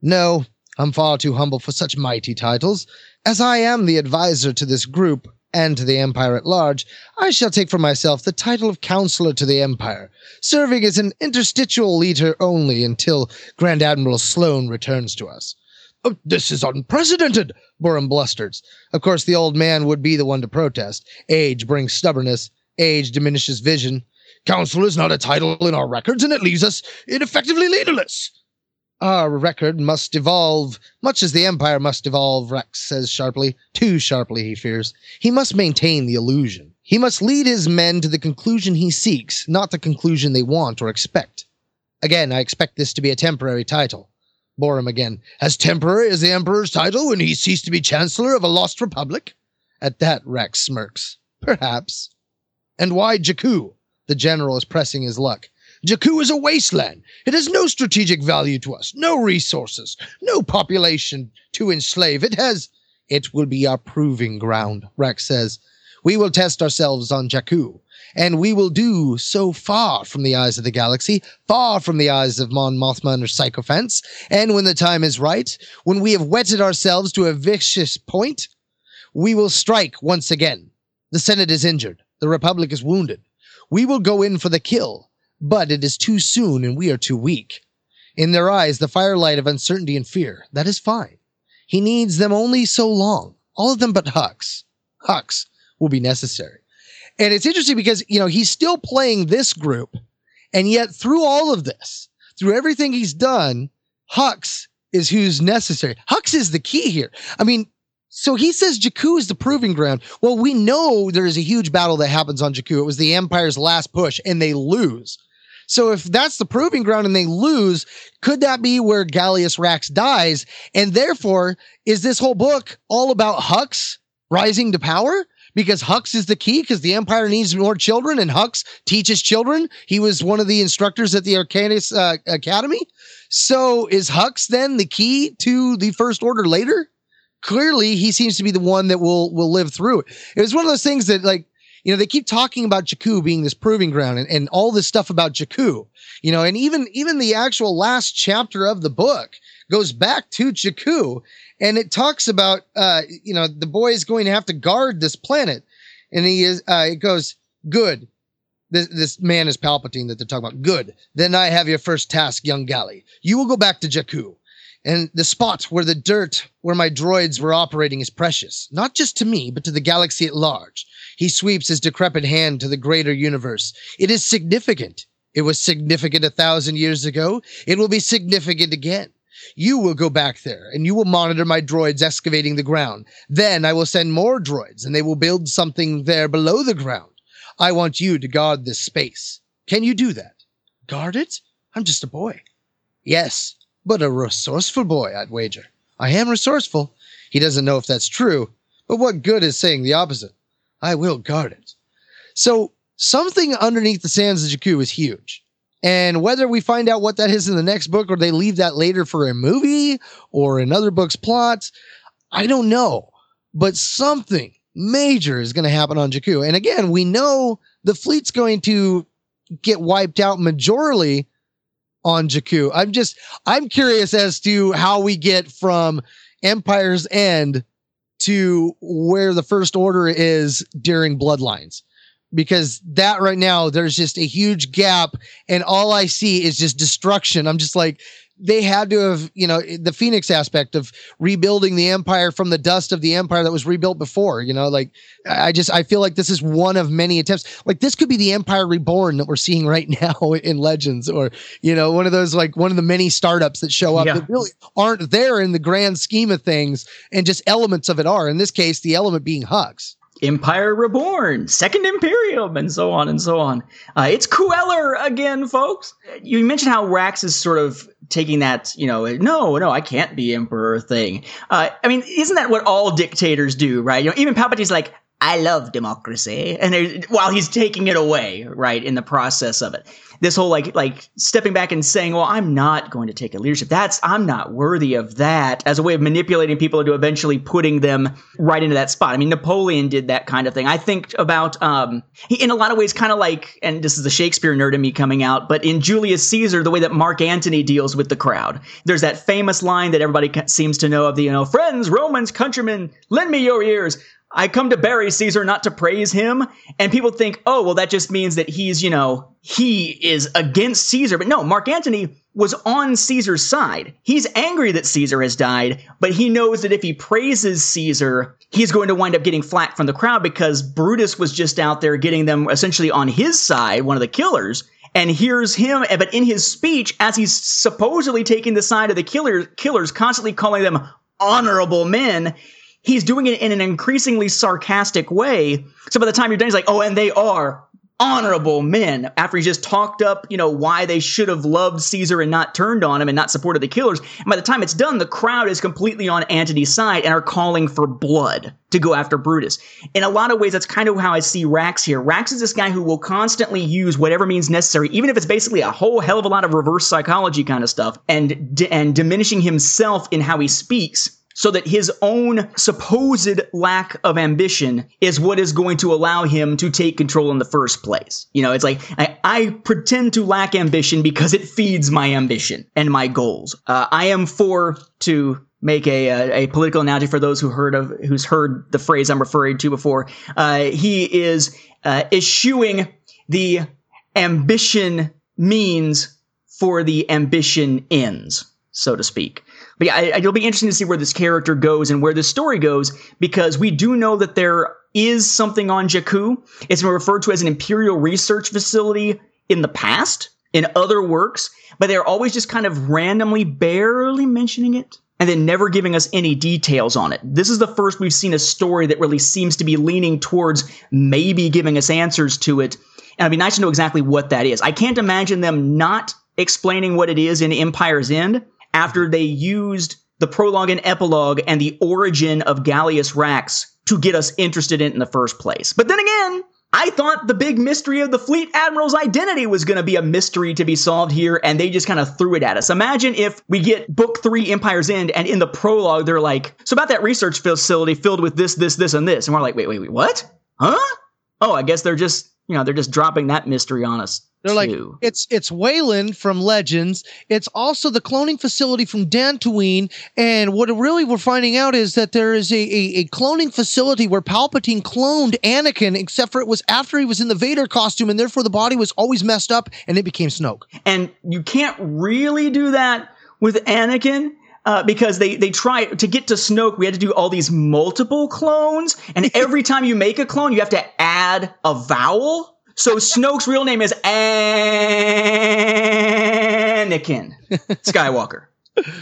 No, I'm far too humble for such mighty titles. As I am the adviser to this group, and to the Empire at large, I shall take for myself the title of Counselor to the Empire, serving as an interstitial leader only until Grand Admiral Sloane returns to us. Oh, this is unprecedented, Borum blusters. Of course, the old man would be the one to protest. Age brings stubbornness. Age diminishes vision. Counselor is not a title in our records, and it leaves us ineffectively leaderless. Our record must evolve, much as the Empire must evolve, Rax says sharply. Too sharply, he fears. He must maintain the illusion. He must lead his men to the conclusion he seeks, not the conclusion they want or expect. Again, I expect this to be a temporary title. Borum again. As temporary as the Emperor's title when he ceased to be Chancellor of a lost republic? At that, Rax smirks. Perhaps. And why Jakku? The general is pressing his luck. Jakku is a wasteland. It has no strategic value to us, no resources, no population to enslave. It has. It will be our proving ground, Rax says. We will test ourselves on Jakku, and we will do so far from the eyes of the galaxy, far from the eyes of Mon Mothma and her sycophants. And when the time is right, when we have whetted ourselves to a vicious point, we will strike once again. The Senate is injured. The Republic is wounded. We will go in for the kill but it is too soon and we are too weak. In their eyes, the firelight of uncertainty and fear. That is fine. He needs them only so long. All of them but Hux. Hux will be necessary. And it's interesting because, you know, he's still playing this group. And yet through all of this, through everything he's done, Hux is who's necessary. Hux is the key here. I mean, so he says Jakku is the proving ground. Well, we know there is a huge battle that happens on Jakku. It was the Empire's last push, and they lose. So if that's the proving ground and they lose, could that be where Gallius Rax dies? And therefore, is this whole book all about Hux rising to power? Because Hux is the key, because the Empire needs more children, and Hux teaches children. He was one of the instructors at the Arkanis uh, Academy. So is Hux then the key to the First Order later? Clearly, he seems to be the one that will will live through it. It was one of those things that like you know, they keep talking about Jakku being this proving ground and, and all this stuff about Jakku, you know, and even, even the actual last chapter of the book goes back to Jakku and it talks about, uh, you know, the boy is going to have to guard this planet. And he is, uh, it goes, good. This, this man is Palpatine that they're talking about. Good. Then I have your first task, young Galli. You will go back to Jakku. And the spot where the dirt where my droids were operating is precious, not just to me, but to the galaxy at large. He sweeps his decrepit hand to the greater universe. It is significant. It was significant a thousand years ago. It will be significant again. You will go back there and you will monitor my droids excavating the ground. Then I will send more droids and they will build something there below the ground. I want you to guard this space. Can you do that? Guard it? I'm just a boy. Yes, but a resourceful boy, I'd wager. I am resourceful. He doesn't know if that's true, but what good is saying the opposite? I will guard it. So something underneath the sands of Jakku is huge. And whether we find out what that is in the next book or they leave that later for a movie or another book's plot, I don't know. But something major is going to happen on Jakku. And again, we know the fleet's going to get wiped out majorly on Jakku. I'm just I'm curious as to how we get from Empire's End to where the First Order is during Bloodlines. Because that right now, there's just a huge gap, and all I see is just destruction. I'm just like, they had to have, you know, the Phoenix aspect of rebuilding the empire from the dust of the empire that was rebuilt before, you know, like I just, I feel like this is one of many attempts. Like this could be the empire reborn that we're seeing *laughs* right now in Legends or, you know, one of those, like one of the many startups that show up Yeah. that really aren't there in the grand scheme of things and just elements of it are. In this case, the element being Hux. Empire Reborn, Second Imperium, and so on and so on. Uh, it's Queller again, folks. You mentioned how Rax is sort of taking that, you know, no, no, I can't be emperor thing. Uh, I mean, isn't that what all dictators do, right? You know, even Palpatine's like, I love democracy, and while he's taking it away, right, in the process of it, this whole like like stepping back and saying, "Well, I'm not going to take a leadership. That's I'm not worthy of that," as a way of manipulating people into eventually putting them right into that spot. I mean, Napoleon did that kind of thing. I think about um, he in a lot of ways, kind of like, and this is the Shakespeare nerd in me coming out, but in Julius Caesar, the way that Mark Antony deals with the crowd. There's that famous line that everybody seems to know of the you know, friends, Romans, countrymen, lend me your ears. I come to bury Caesar, not to praise him. And people think, oh, well, that just means that he's, you know, he is against Caesar. But no, Mark Antony was on Caesar's side. He's angry that Caesar has died, but he knows that if he praises Caesar, he's going to wind up getting flack from the crowd because Brutus was just out there getting them essentially on his side, one of the killers. And here's him, but in his speech, as he's supposedly taking the side of the killer, killers, constantly calling them honorable men, he's doing it in an increasingly sarcastic way. So by the time you're done, he's like, oh, and they are honorable men after he just talked up, you know, why they should have loved Caesar and not turned on him and not supported the killers. And by the time it's done, the crowd is completely on Antony's side and are calling for blood to go after Brutus. In a lot of ways, that's kind of how I see Rax here. Rax is this guy who will constantly use whatever means necessary, even if it's basically a whole hell of a lot of reverse psychology kind of stuff, and and diminishing himself in how he speaks so that his own supposed lack of ambition is what is going to allow him to take control in the first place. You know, it's like I, I pretend to lack ambition because it feeds my ambition and my goals. Uh, I am for to make a, a a political analogy for those who heard of who's heard the phrase I'm referring to before. Uh, he is uh, eschewing the ambition means for the ambition ends, so to speak. But yeah, I, it'll be interesting to see where this character goes and where this story goes because we do know that there is something on Jakku. It's been referred to as an Imperial research facility in the past in other works, but they're always just kind of randomly, barely mentioning it and then never giving us any details on it. This is the first we've seen a story that really seems to be leaning towards maybe giving us answers to it. And it'd be nice to know exactly what that is. I can't imagine them not explaining what it is in Empire's End after they used the prologue and epilogue and the origin of Gallius Rax to get us interested in it in the first place. But then again, I thought the big mystery of the fleet admiral's identity was going to be a mystery to be solved here, and they just kind of threw it at us. Imagine if we get book three, Empire's End, and in the prologue, they're like, So about that research facility filled with this, this, this, and this. And we're like, Wait, wait, wait, what? Huh? Oh, I guess they're just, you know, they're just dropping that mystery on us. They're like, too. it's it's Wayland from Legends. It's also the cloning facility from Dantooine. And what really we're finding out is that there is a, a, a cloning facility where Palpatine cloned Anakin, except for it was after he was in the Vader costume, and therefore the body was always messed up, and it became Snoke. and you can't really do that with Anakin. Uh, because they they try to get to Snoke, we had to do all these multiple clones, and *laughs* every time you make a clone, you have to add a vowel. So *laughs* Snoke's real name is Anakin *laughs* Skywalker.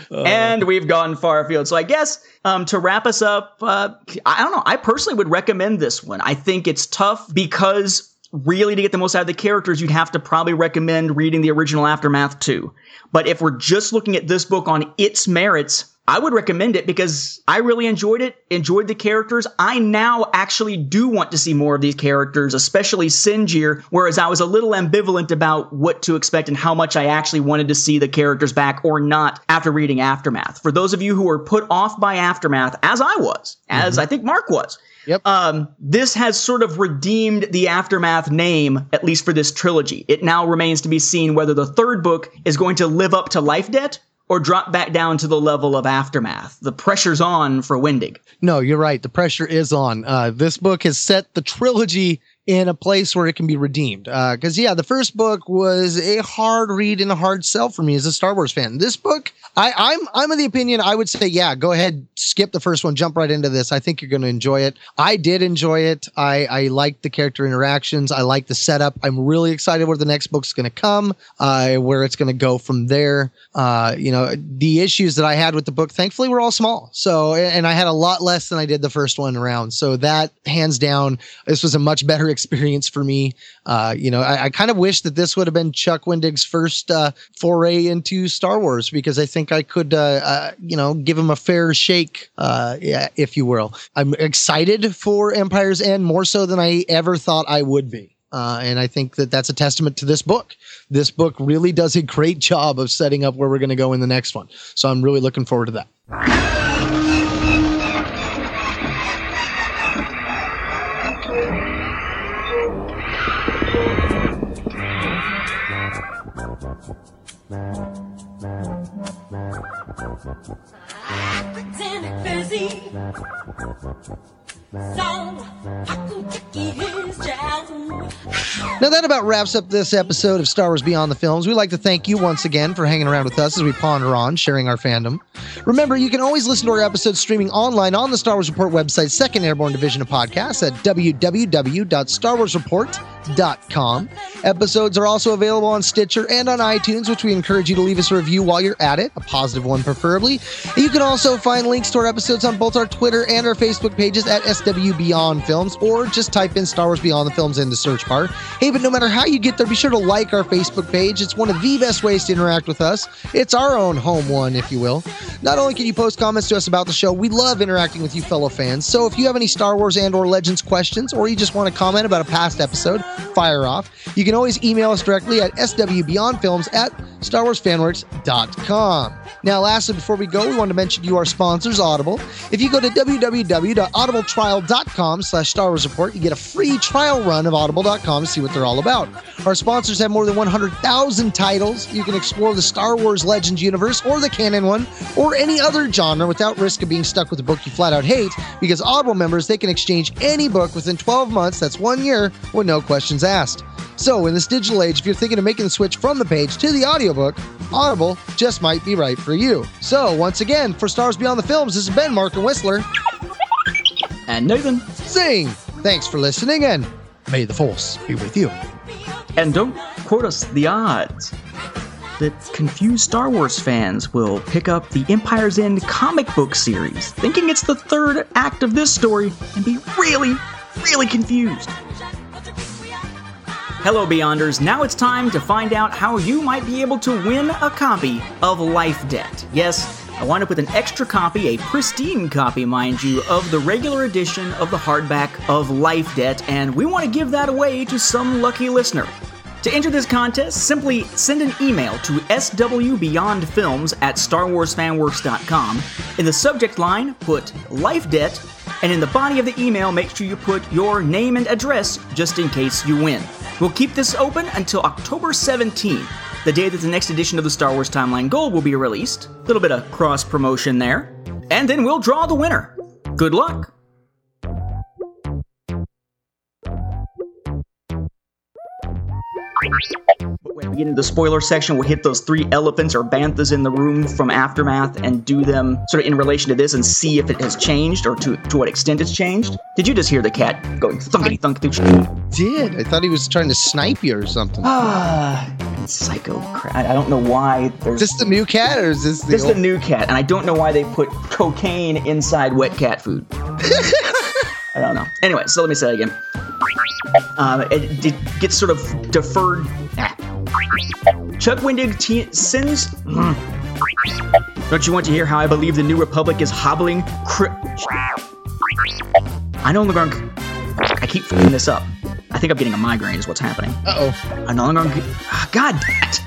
and we've gone far afield. So I guess um, to wrap us up, uh, I don't know. I personally would recommend this one. I think it's tough because really to get the most out of the characters, you'd have to probably recommend reading the original Aftermath too. But if we're just looking at this book on its merits, I would recommend it because I really enjoyed it, enjoyed the characters. I now actually do want to see more of these characters, especially Sinjir, whereas I was a little ambivalent about what to expect and how much I actually wanted to see the characters back or not after reading Aftermath. For those of you who were put off by Aftermath, as I was, as mm-hmm. I think Mark was, Yep. um, this has sort of redeemed the Aftermath name, at least for this trilogy. It now remains to be seen whether the third book is going to live up to Life Debt or drop back down to the level of Aftermath. The pressure's on for Wendig. No, you're right. The pressure is on. Uh, this book has set the trilogy in a place where it can be redeemed. Because yeah, the first book was a hard read and a hard sell for me as a Star Wars fan. This book, I, I'm I'm of the opinion I would say yeah, go ahead, skip the first one, jump right into this. I think you're going to enjoy it. I did enjoy it. I I liked the character interactions. I like the setup. I'm really excited where the next book's going to come, uh, where it's going to go from there. Uh, you know, the issues that I had with the book, thankfully, were all small. So, and I had a lot less than I did the first one around. So that hands down, this was a much better experience for me. Uh, you know, I, I kind of wish that this would have been Chuck Wendig's first uh, foray into Star Wars because I think I could, uh, uh, you know, give him a fair shake, uh, if you will. I'm excited for Empire's End more so than I ever thought I would be. Uh, and I think that that's a testament to this book. This book really does a great job of setting up where we're going to go in the next one. So I'm really looking forward to that. Now, that about wraps up this episode of Star Wars Beyond the Films. We'd like to thank you once again for hanging around with us as we ponder on sharing our fandom. Remember, you can always listen to our episodes streaming online on the Star Wars Report website, Second Airborne Division of Podcasts at www.starwarsreport.com. Episodes are also available on Stitcher and on iTunes, which we encourage you to leave us a review while you're at it, a positive one preferably. You can also find links to our episodes on both our Twitter and our Facebook pages at SW Beyond Films, or just type in Star Wars Beyond the Films in the search bar. Hey, but no matter how you get there, be sure to like our Facebook page. It's one of the best ways to interact with us. It's our own home one, if you will. Not only can you post comments to us about the show, we love interacting with you fellow fans. So if you have any Star Wars and or Legends questions, or you just want to comment about a past episode, fire off. You can always email us directly at swbeyondfilms at starwarsfanworks.com. Now, lastly, before we go, we want to mention to you our sponsors, Audible. If you go to www.audibletrial.com slash Star Wars Report, you get a free trial run of audible.com to see what they're all about. Our sponsors have more than 100,000 titles. You can explore the Star Wars Legends universe or the canon one or any other genre without risk of being stuck with a book you flat out hate because Audible members, they can exchange any book within 12 months, that's one year, with no questions asked. So, in this digital age, if you're thinking of making the switch from the page to the audiobook, Audible just might be right for you. So, once again, for Stars Beyond the Films, this has been Mark and Whistler. And Nathan. Sing! Thanks for listening, and may the Force be with you. And don't quote us the odds that confused Star Wars fans will pick up the Empire's End comic book series, thinking it's the third act of this story, and be really, really confused. Hello, Beyonders. Now it's time to find out how you might be able to win a copy of Life Debt. Yes, I wound up with an extra copy, a pristine copy, mind you, of the regular edition of the hardback of Life Debt, and we want to give that away to some lucky listener. To enter this contest, simply send an email to swbeyondfilms at starwarsfanworks.com. In the subject line, put Life Debt, and in the body of the email, make sure you put your name and address just in case you win. We'll keep this open until October 17th, the day that the next edition of the Star Wars Timeline Gold will be released. A little bit of cross promotion there. And then we'll draw the winner. Good luck! Get into the spoiler section, we'll hit those three elephants or banthas in the room from Aftermath and do them sort of in relation to this and see if it has changed or to, to what extent it's changed. Did you just hear the cat going thunkety thunk through? Did. I thought he was trying to snipe you or something. Ah, psycho crap. I don't know why there's. Is this the new cat or is this the This old- the new cat, and I don't know why they put cocaine inside wet cat food. *laughs* I don't know. Anyway, so let me say it again. Uh, it, it gets sort of deferred. Ah. Chuck Wendig t- sends. Mm. Don't you want to hear how I believe the New Republic is hobbling? Cri- I no longer. I keep fucking this up. I think I'm getting a migraine. Is what's happening. Uh oh. I no longer. Ah, God damn it!